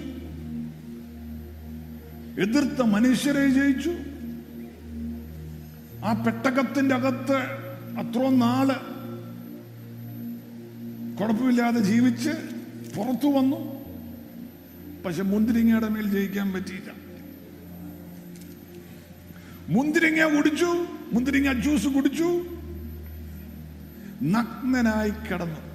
B: എതിർത്ത മനുഷ്യരെ ജയിച്ചു. ആ പെട്ടകത്തിന്റെ അകത്ത് അത്രോ നാൾ കുഴപ്പമില്ലാതെ ജീവിച്ച് പുറത്തു വന്നു. പക്ഷെ മുന്തിരിങ്ങയുടെ മേൽ ജയിക്കാൻ പറ്റിയില്ല. മുന്തിരിങ്ങ കുടിച്ചു മുന്തിരിങ്ങ ജ്യൂസ് കുടിച്ചു നഗ്നനായി കിടന്നു.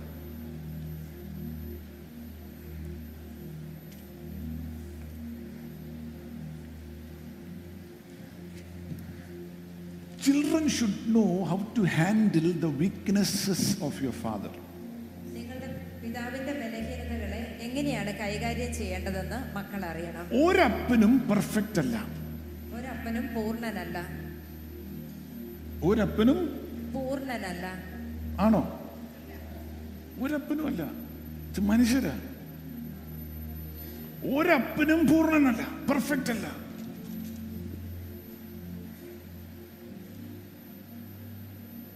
B: Children should know how to handle the weaknesses of your father
C: നിങ്ങളുടെ പിതാവിന്റെ ബലഹീനതകളെ എങ്ങനെയാണ് കൈകാര്യം ചെയ്യേണ്ടതെന്ന് മക്കൾ അറിയണം.
B: ഒരപ്പനും പെർഫെക്റ്റ് അല്ല.
C: ഒരപ്പനും പൂർണനല്ല.
B: ഒരപ്പനും
C: പൂർണനല്ല.
B: ആണോ? ഒരപ്പനും അല്ല മനുഷ്യരാ. ഒരപ്പനും പൂർണനല്ല. പെർഫെക്റ്റ് അല്ല.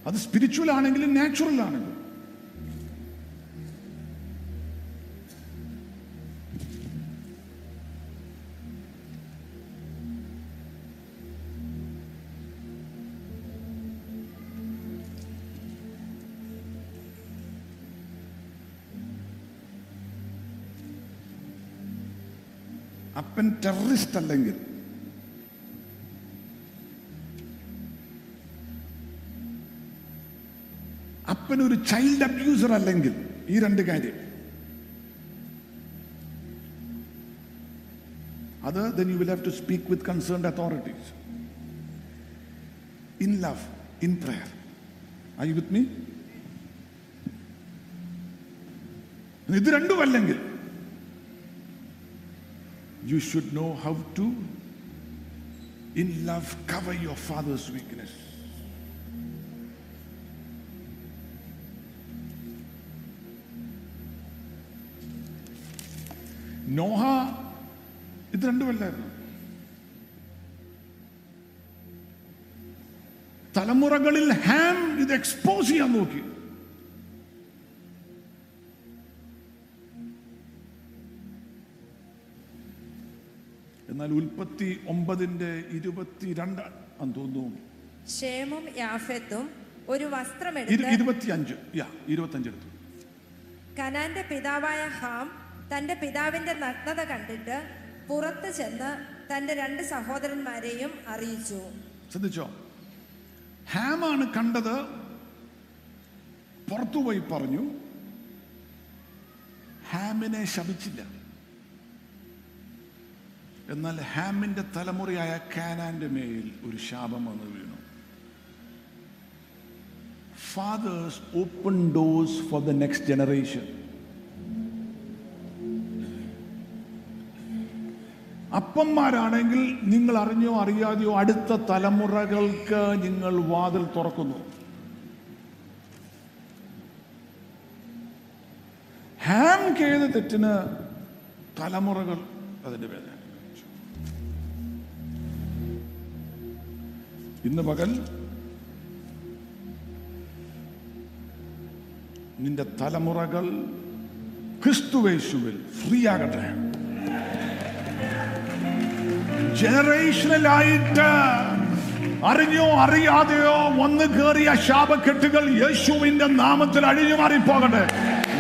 B: അത് സ്പിരിച്വൽ ആണെങ്കിലും നാച്ചുറൽ ആണെങ്കിലും. അപ്പൻ ടെററിസ്റ്റ് അല്ലെങ്കിൽ അപ്പൻ ഒരു ചൈൽഡ് അബ്യൂസർ അല്ലെങ്കിൽ ഈ രണ്ട് കാര്യം അത് then you will have to speak with concerned authorities in love in prayer are you with me ഇത് രണ്ടും അല്ലെങ്കിൽ you should know how to In love, cover your father's Noah ഇത് രണ്ടുമല്ലായിരുന്നു. തലമുറകളിൽ ഹാം ഇത് എക്സ്പോസ് ചെയ്യാൻ നോക്കി. എന്നാൽ ഉൽപ്പത്തി ഒമ്പതിന്റെ ഇരുപത്തിരണ്ട് തോന്നുന്നു.
C: ഷേമും യാഫത്തും ഒരു വസ്ത്രം
B: ഇരുപത്തിയഞ്ച് യാ എടുത്തു.
C: കനാന്റെ പിതാവായ ഹാം തന്റെ പിതാവിന്റെ നഗ്നത കണ്ടിട്ട് പുറത്ത് ചെന്ന് തന്റെ രണ്ട് സഹോദരന്മാരെയും അറിയിച്ചു.
B: ശ്രദ്ധിച്ചോ? ഹാമാണ് കണ്ടത് പുറത്തുപോയി പറഞ്ഞു ഹാമിനെ ശപിച്ചില്ല. എന്നാൽ ഹാമിന്റെ തലമുറയായ കാനാന്റെ മേൽ ഒരു ശാപം വന്നു വീണു. Fathers open doors for the next generation അപ്പന്മാരാണെങ്കിൽ നിങ്ങൾ അറിഞ്ഞോ അറിയാതെയോ അടുത്ത തലമുറകൾക്ക് നിങ്ങൾ വാതിൽ തുറക്കുന്നു ഹാം ചെയ്ത തെറ്റിന് തലമുറകൾ അതിന്റെ അനുഭവിച്ചു. ഇന്ന് പകൽ നിന്റെ തലമുറകൾ ക്രിസ്തുവേശുവിൽ ഫ്രീ ആകട്ടെ ജനറേഷനിലായിട്ട് അറിഞ്ഞോ അറിയാതെയോ വന്നു കയറിയ ശാപക്കെട്ടുകൾ യേശുവിന്റെ നാമത്തിൽ അഴിഞ്ഞു മാറിപ്പോകട്ടെ.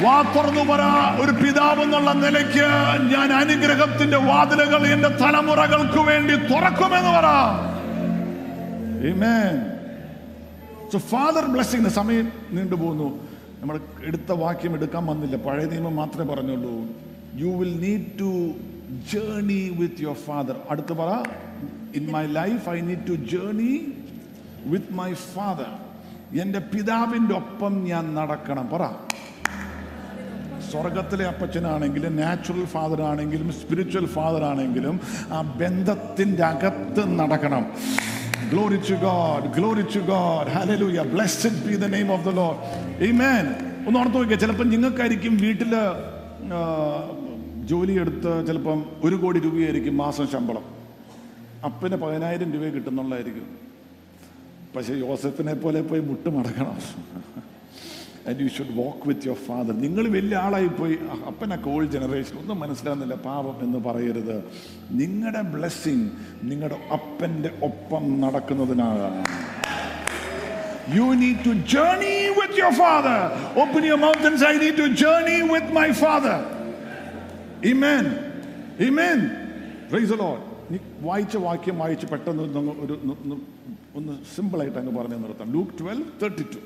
B: വാ തുറന്നു പറ ഒരു പിതാവ് എന്നുള്ള നിലയ്ക്ക് ഞാൻ അനുഗ്രഹത്തിന്റെ വാതിലുകൾ എന്റെ തലമുറകൾക്ക് വേണ്ടി തുറക്കുമെന്ന് പറ. Amen. So father blessing സമയം നീണ്ടുപോകുന്നു നമ്മൾ എടുത്ത വാക്യം എടുക്കാൻ വന്നില്ല. പഴയ നിയമം മാത്രമേ പറഞ്ഞുള്ളൂ. You will need to journey with your father അടുത്ത് പറ. In my life I need to journey with my father എന്റെ പിതാവിന്റെ ഒപ്പം ഞാൻ നടക്കണം. പറ. സ്വർഗത്തിലെ അപ്പച്ചനാണെങ്കിലും നാച്ചുറൽ ഫാദർ ആണെങ്കിലും സ്പിരിച്വൽ ഫാദർ ആണെങ്കിലും ആ ബന്ധത്തിന്റെ അകത്ത് നടക്കണം. Glory to God glory to God hallelujah blessed be the name of the Lord മേൻ ഒന്ന് ഓർത്ത് നോക്കിയാൽ ചിലപ്പോൾ നിങ്ങൾക്കായിരിക്കും വീട്ടിൽ ജോലിയെടുത്ത് ചിലപ്പം ഒരു കോടി രൂപയായിരിക്കും മാസം ശമ്പളം. അപ്പന് പതിനായിരം രൂപ കിട്ടുന്നുള്ളതായിരിക്കും. പക്ഷേ യോസഫിനെ പോലെ പോയി മുട്ട് മടക്കണം and you should walk with your father നിങ്ങൾ വലിയ ആളായി പോയി. അപ്പനെ കോൾ ജനറേഷൻ ഒന്നും മനസ്സിലാകുന്നില്ല. പാപം എന്ന് പറയരുത്. നിങ്ങളുടെ ബ്ലെസ്സിങ് നിങ്ങളുടെ അപ്പന്റെ ഒപ്പം നടക്കുന്നതിനാകാം You need to journey with your father. Open your mouth and say, I need to journey with my father. ഇമേൻ Praise the Lord. നീ വായിച്ച വാക്യം വായിച്ച് പെട്ടെന്ന് ഒന്ന് ഒരു ഒന്ന് സിമ്പിൾ ആയിട്ട് സിമ്പിളായിട്ട് അങ്ങ് പറഞ്ഞു നിർത്താം. ലൂക്ക് ട്വൽവ് തേർട്ടി ടു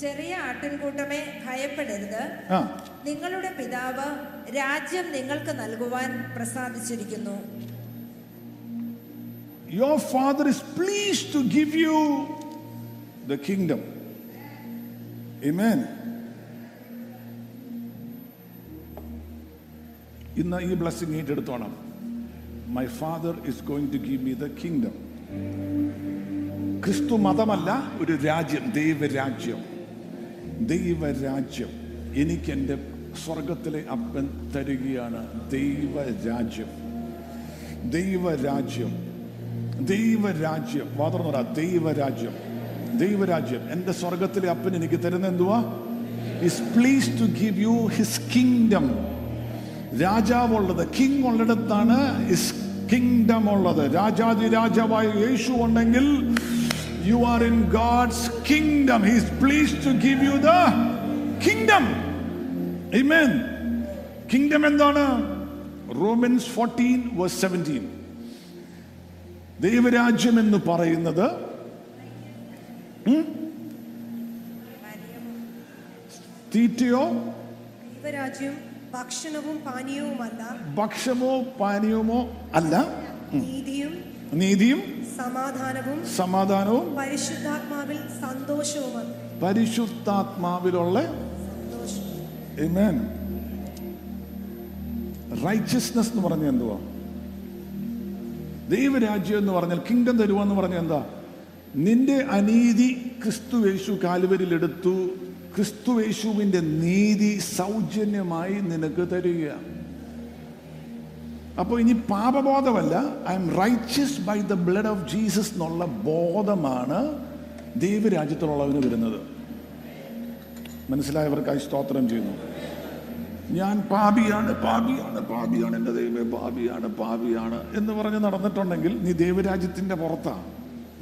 C: ചെറിയ ആട്ടിൻകൂട്ടമേ ഭയപ്പെടരുത്. നിങ്ങളുടെ പിതാവ് രാജ്യം നിങ്ങൾക്ക് നൽകുവാൻ പ്രസാദിച്ചിരിക്കുന്നു.
B: Your father is pleased to give you the kingdom. Amen. ഇന്ന് ഈ blessing ഏറ്റെടുത്തോണം. My father is going to give me the kingdom ക്രിസ്തു മതമല്ല ഒരു രാജ്യം ദൈവരാജ്യം. ദൈവരാജ്യം എനിക്ക് എന്റെ സ്വർഗത്തിലെ അപ്പൻ തരികയാണ് ദൈവരാജ്യം. ദൈവരാജ്യം ദൈവരാജ്യം. വാതർന്നു പറ ദൈവരാജ്യം ദൈവരാജ്യം. എന്റെ സ്വർഗത്തിലെ അപ്പൻ എനിക്ക് തരുന്ന എന്തുവാ? Is please to give you his kingdom രാജാവുള്ളത് king ഉള്ളിടത്താണ് ഇസ് കിങ്ഡം ഉള്ളത്. രാജാതി രാജാവായ യേശു ഉണ്ടെങ്കിൽ you are in God's kingdom his please to give you the kingdom amen kingdom എന്താണ്? റോമൻസ് ഫോർട്ടീൻ വേഴ്സ് സെവന്റീൻ ദൈവരാജ്യം എന്ന് പറയുന്നത്? തീറ്റയോ?
D: ദൈവരാജ്യം ഭക്ഷണവും പാനീയവുമല്ല
B: ഭക്ഷണമോ പാനീയമോ അല്ല.
D: നീതിയും
B: നീതിയും
D: സമാധാനവും
B: സമാധാനവും
D: പരിശുദ്ധാത്മാവിൽ സന്തോഷവും
B: പരിശുദ്ധാത്മാവിലുള്ള റൈച്ചസ്നസ് എന്ന് പറഞ്ഞ എന്തുവാ? ദൈവരാജ്യം എന്ന് പറഞ്ഞാൽ കിങ്ഡം തരുവാന്ന് പറഞ്ഞ എന്താ? നിന്റെ അനീതി ക്രിസ്തു യേശു കാലുവരിൽ എടുത്തു ക്രിസ്തുവേശുവിന്റെ നീതി സൗജന്യമായി നിനക്ക് തരികയാണ്. അപ്പോൾ ഇനി പാപബോധമല്ല I am righteous by the blood of Jesus എന്നുള്ള ബോധമാണ് ദൈവരാജ്യത്തിലുള്ളവന് വരുന്നത്. മനസ്സിലായവർക്കായി സ്തോത്രം ചെയ്യുന്നു. ഞാൻ പാപിയാണ് പാപിയാണ് പാപിയാണ് എന്റെ ദൈവമേ പാപിയാണ് പാപിയാണ് എന്ന് പറഞ്ഞ് നടന്നിട്ടുണ്ടെങ്കിൽ നീ ദൈവരാജ്യത്തിന്റെ പുറത്താണ്.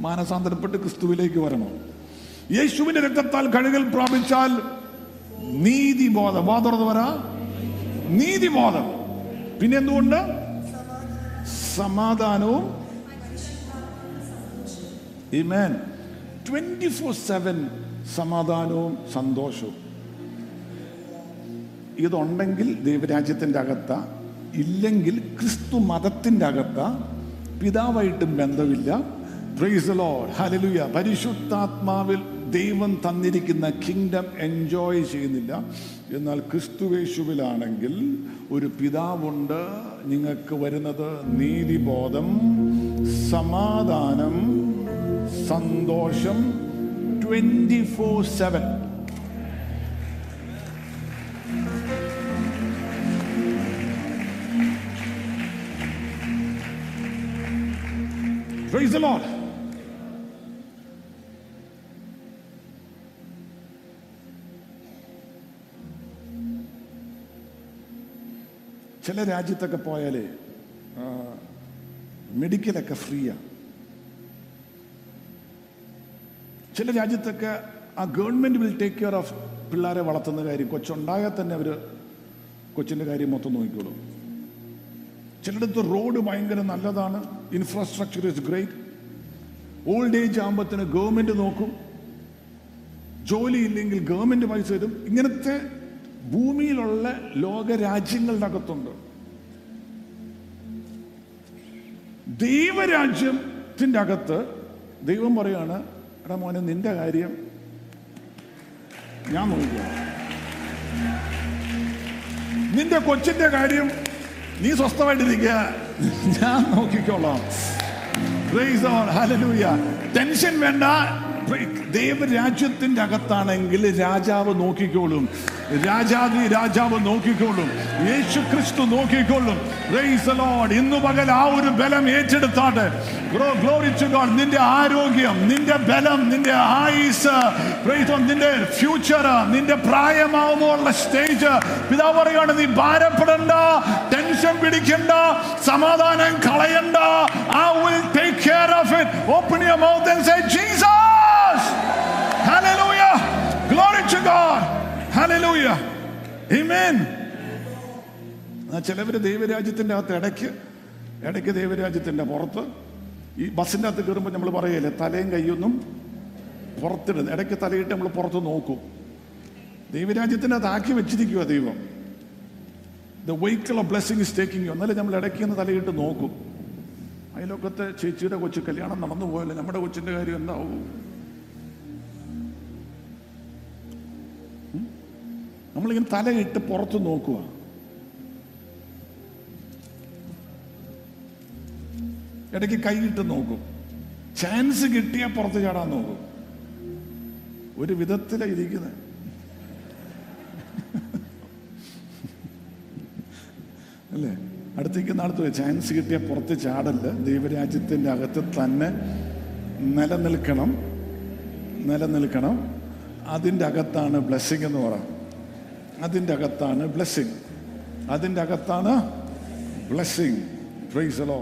B: മാനസാന്തരപ്പെട്ട് ക്രിസ്തുവിലേക്ക് വരണം. യേശുവിന്റെ രക്തത്താൽ കഴുകൽ പ്രാപിച്ചാൽ നീതിബോധം. ബോധം വരാ നീതിബോധം. പിന്നെ എന്തുകൊണ്ട് സമാധാനവും ഇമേൻ ട്വന്റി ഫോർ സെവൻ സമാധാനവും സന്തോഷവും. ഇതുണ്ടെങ്കിൽ ദൈവരാജ്യത്തിന്റെ അകത്ത ഇല്ലെങ്കിൽ ക്രിസ്തു മതത്തിന്റെ അകത്ത പിതാവായിട്ടും ബന്ധമില്ല. പരിശുദ്ധാത്മാവിൽ ദൈവം തന്നിരിക്കുന്ന കിങ്ഡം എൻജോയ് ചെയ്യുന്നില്ല. എന്നാൽ ക്രിസ്തുവേശുവിലാണെങ്കിൽ ഒരു പിതാവുണ്ട്. നിങ്ങൾക്ക് വരുന്നത് നീതിബോധം സമാധാനം സന്തോഷം twenty four seven Praise the Lord. ചില രാജ്യത്തൊക്കെ പോയാൽ മെഡിക്കലൊക്കെ ഫ്രീയാണ് ചില രാജ്യത്തൊക്കെ ആ government will take care of പിള്ളേരെ വളർത്തുന്ന കാര്യം കൊച്ചുണ്ടായാൽ തന്നെ അവർ കൊച്ചിന്റെ കാര്യം മൊത്തം നോക്കിക്കോളും. ചിലയിടത്ത് റോഡ് ഭയങ്കര നല്ലതാണ് infrastructure is great old age ആകുമ്പോഴത്തേന് government നോക്കും. ജോലി ഇല്ലെങ്കിൽ ഗവൺമെന്റ് പൈസ തരും. ഇങ്ങനത്തെ ഭൂമിയിലുള്ള ലോകരാജ്യങ്ങളുടെ അകത്തുണ്ട് ദൈവരാജ്യത്തിന്റെ അകത്ത് ദൈവം പറയാണ് എടാ മോനെ നിന്റെ കാര്യം ഞാൻ നോക്കുക നിന്റെ കൊച്ചിന്റെ കാര്യം നീ സ്വസ്ഥമായിട്ടിരിക്കുക. ഞാൻ നോക്കിക്കോളാം. ടെൻഷൻ വേണ്ട. ദൈവരാജ്യത്തിന്റെ അകത്താണെങ്കിൽ രാജാവ് നോക്കിക്കോളും. രാജാവി രാജാവ് നോക്കിക്കോളും. യേശു ക്രിസ്തു നോക്കിക്കോളും ഇന്ന് പകൽ ആ ഒരു ബലം ഏറ്റെടുത്താട്ടെ. നിന്റെ ആരോഗ്യം നിന്റെ ബലം നിന്റെ ആയുസ് നിന്റെ ഫ്യൂച്ചർ നിന്റെ പ്രായമാവുമ്പോൾ സ്റ്റേജ് പിതാവ് പറയുകയാണ് നീ ഭാരപ്പെടണ്ട ടെൻഷൻ പിടിക്കണ്ട സമാധാനം കളയണ്ട. I will take care of it open your mouth and say Jesus hallelujah Glory to God. Hallelujah amen ചിലവര് ദൈവരാജ്യത്തിന്റെ അകത്ത് ഇടയ്ക്ക് ഇടയ്ക്ക് ദൈവരാജ്യത്തിന്റെ പുറത്ത് ഈ ബസ്സിന്റെ അകത്ത് കയറുമ്പോൾ നമ്മൾ പറയല്ലേ തലയും കൈയൊന്നും പുറത്തിടുന്നത് ഇടയ്ക്ക് തലയിട്ട് നമ്മൾ പുറത്ത് നോക്കും. ദൈവരാജ്യത്തിന്റെ അകത്ത് ആക്കി വെച്ചിരിക്കുക ദൈവം. The vehicle of blessing is taking you എന്നാലും നമ്മൾ ഇടയ്ക്ക് നിന്ന് തലയിട്ട് നോക്കും. അതിലൊക്കത്തെ ചേച്ചിയുടെ കൊച്ചു കല്യാണം നടന്നു പോയല്ലേ നമ്മുടെ കൊച്ചിന്റെ കാര്യം എന്താവും? നമ്മളിങ്ങനെ തലയിട്ട് പുറത്ത് നോക്കുക. ഇടയ്ക്ക് കൈയിട്ട് നോക്കും. ചാൻസ് കിട്ടിയാൽ പുറത്ത് ചാടാൻ നോക്കും. ഒരു വിധത്തിലാണ് ഇരിക്കുന്നത് അല്ലേ? അടുത്തേക്ക് നടത്തുക. ചാൻസ് കിട്ടിയ പുറത്ത് ചാടല്ല. ദൈവരാജ്യത്തിന്റെ അകത്ത് തന്നെ നിലനിൽക്കണം. നിലനിൽക്കണം. അതിന്റെ അകത്താണ് ബ്ലെസ്സിങ് എന്ന് പറ അതിന്റെ അകത്താണ് ബ്ലെസ്സിങ് അതിന്റെ അകത്താണ് ബ്ലെസ്സിങ് പ്രൈസ് അലോ